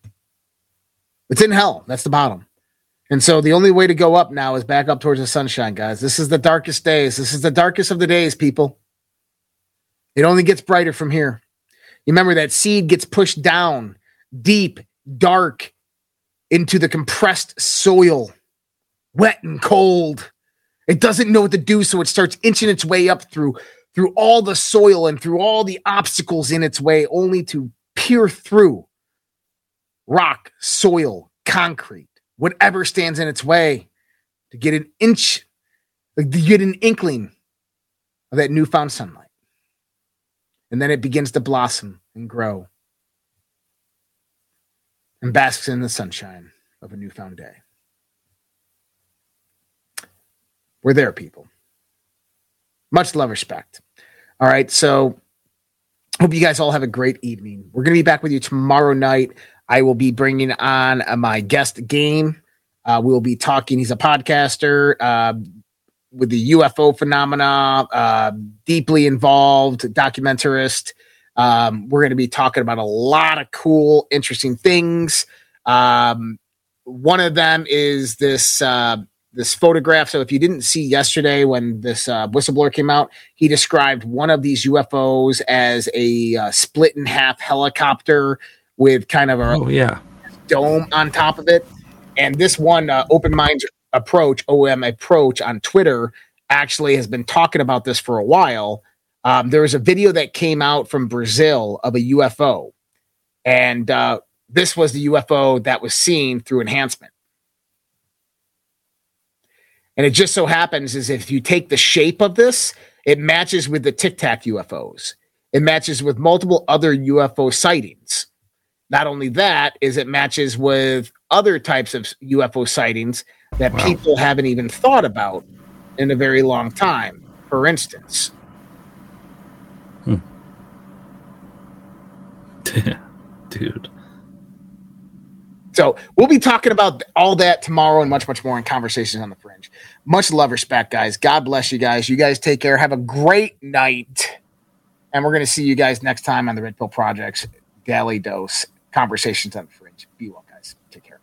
Speaker 1: It's in hell. That's the bottom. And so the only way to go up now is back up towards the sunshine, guys. This is the darkest days. This is the darkest of the days, people. It only gets brighter from here. You remember that seed gets pushed down deep, dark into the compressed soil, wet and cold. It doesn't know what to do, so it starts inching its way up through through all the soil and through all the obstacles in its way, only to peer through rock, soil, concrete, whatever stands in its way, to get an inch, to get an inkling of that newfound sunlight. And then it begins to blossom and grow and basks in the sunshine of a newfound day. We're there, people. Much love, respect. All right. So, hope you guys all have a great evening. We're going to be back with you tomorrow night. I will be bringing on uh, my guest game Uh, we'll be talking. He's a podcaster uh, with the UFO phenomena, uh, deeply involved documentarist. Um, we're going to be talking about a lot of cool, interesting things. Um, one of them is this uh, this photograph. So if you didn't see yesterday when this uh, whistleblower came out, he described one of these UFOs as a uh, split in half helicopter with kind of a
Speaker 2: Oh yeah.
Speaker 1: dome on top of it. And this one, uh, Open Minds Approach, OM Approach on Twitter, actually has been talking about this for a while. Um, there was a video that came out from Brazil of a UFO, and uh, this was the UFO that was seen through enhancement. And it just so happens is if you take the shape of this, it matches with the Tic Tac UFOs. It matches with multiple other UFO sightings. Not only that, is it matches with other types of UFO sightings that
Speaker 2: Wow.
Speaker 1: people haven't even thought about in a very long time. For instance, hmm.
Speaker 2: Dude.
Speaker 1: So we'll be talking about all that tomorrow and much, much more in conversations on the fringe. Much love, respect, guys. God bless you guys. You guys take care. Have a great night. And we're going to see you guys next time on the Red Pill Projects Daily Dose Conversations on the Fringe. Be well, guys. Take care.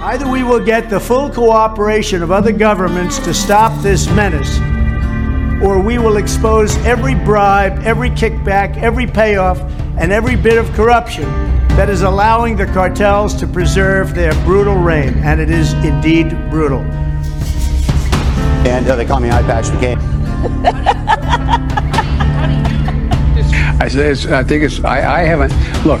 Speaker 3: Either we will get the full cooperation of other governments to stop this menace, or we will expose every bribe, every kickback, every payoff, and every bit of corruption that is allowing the cartels to preserve their brutal reign. And it is indeed brutal.
Speaker 5: and uh, they call me eye patch McCain.
Speaker 6: I said, I think it's, I, I haven't, look,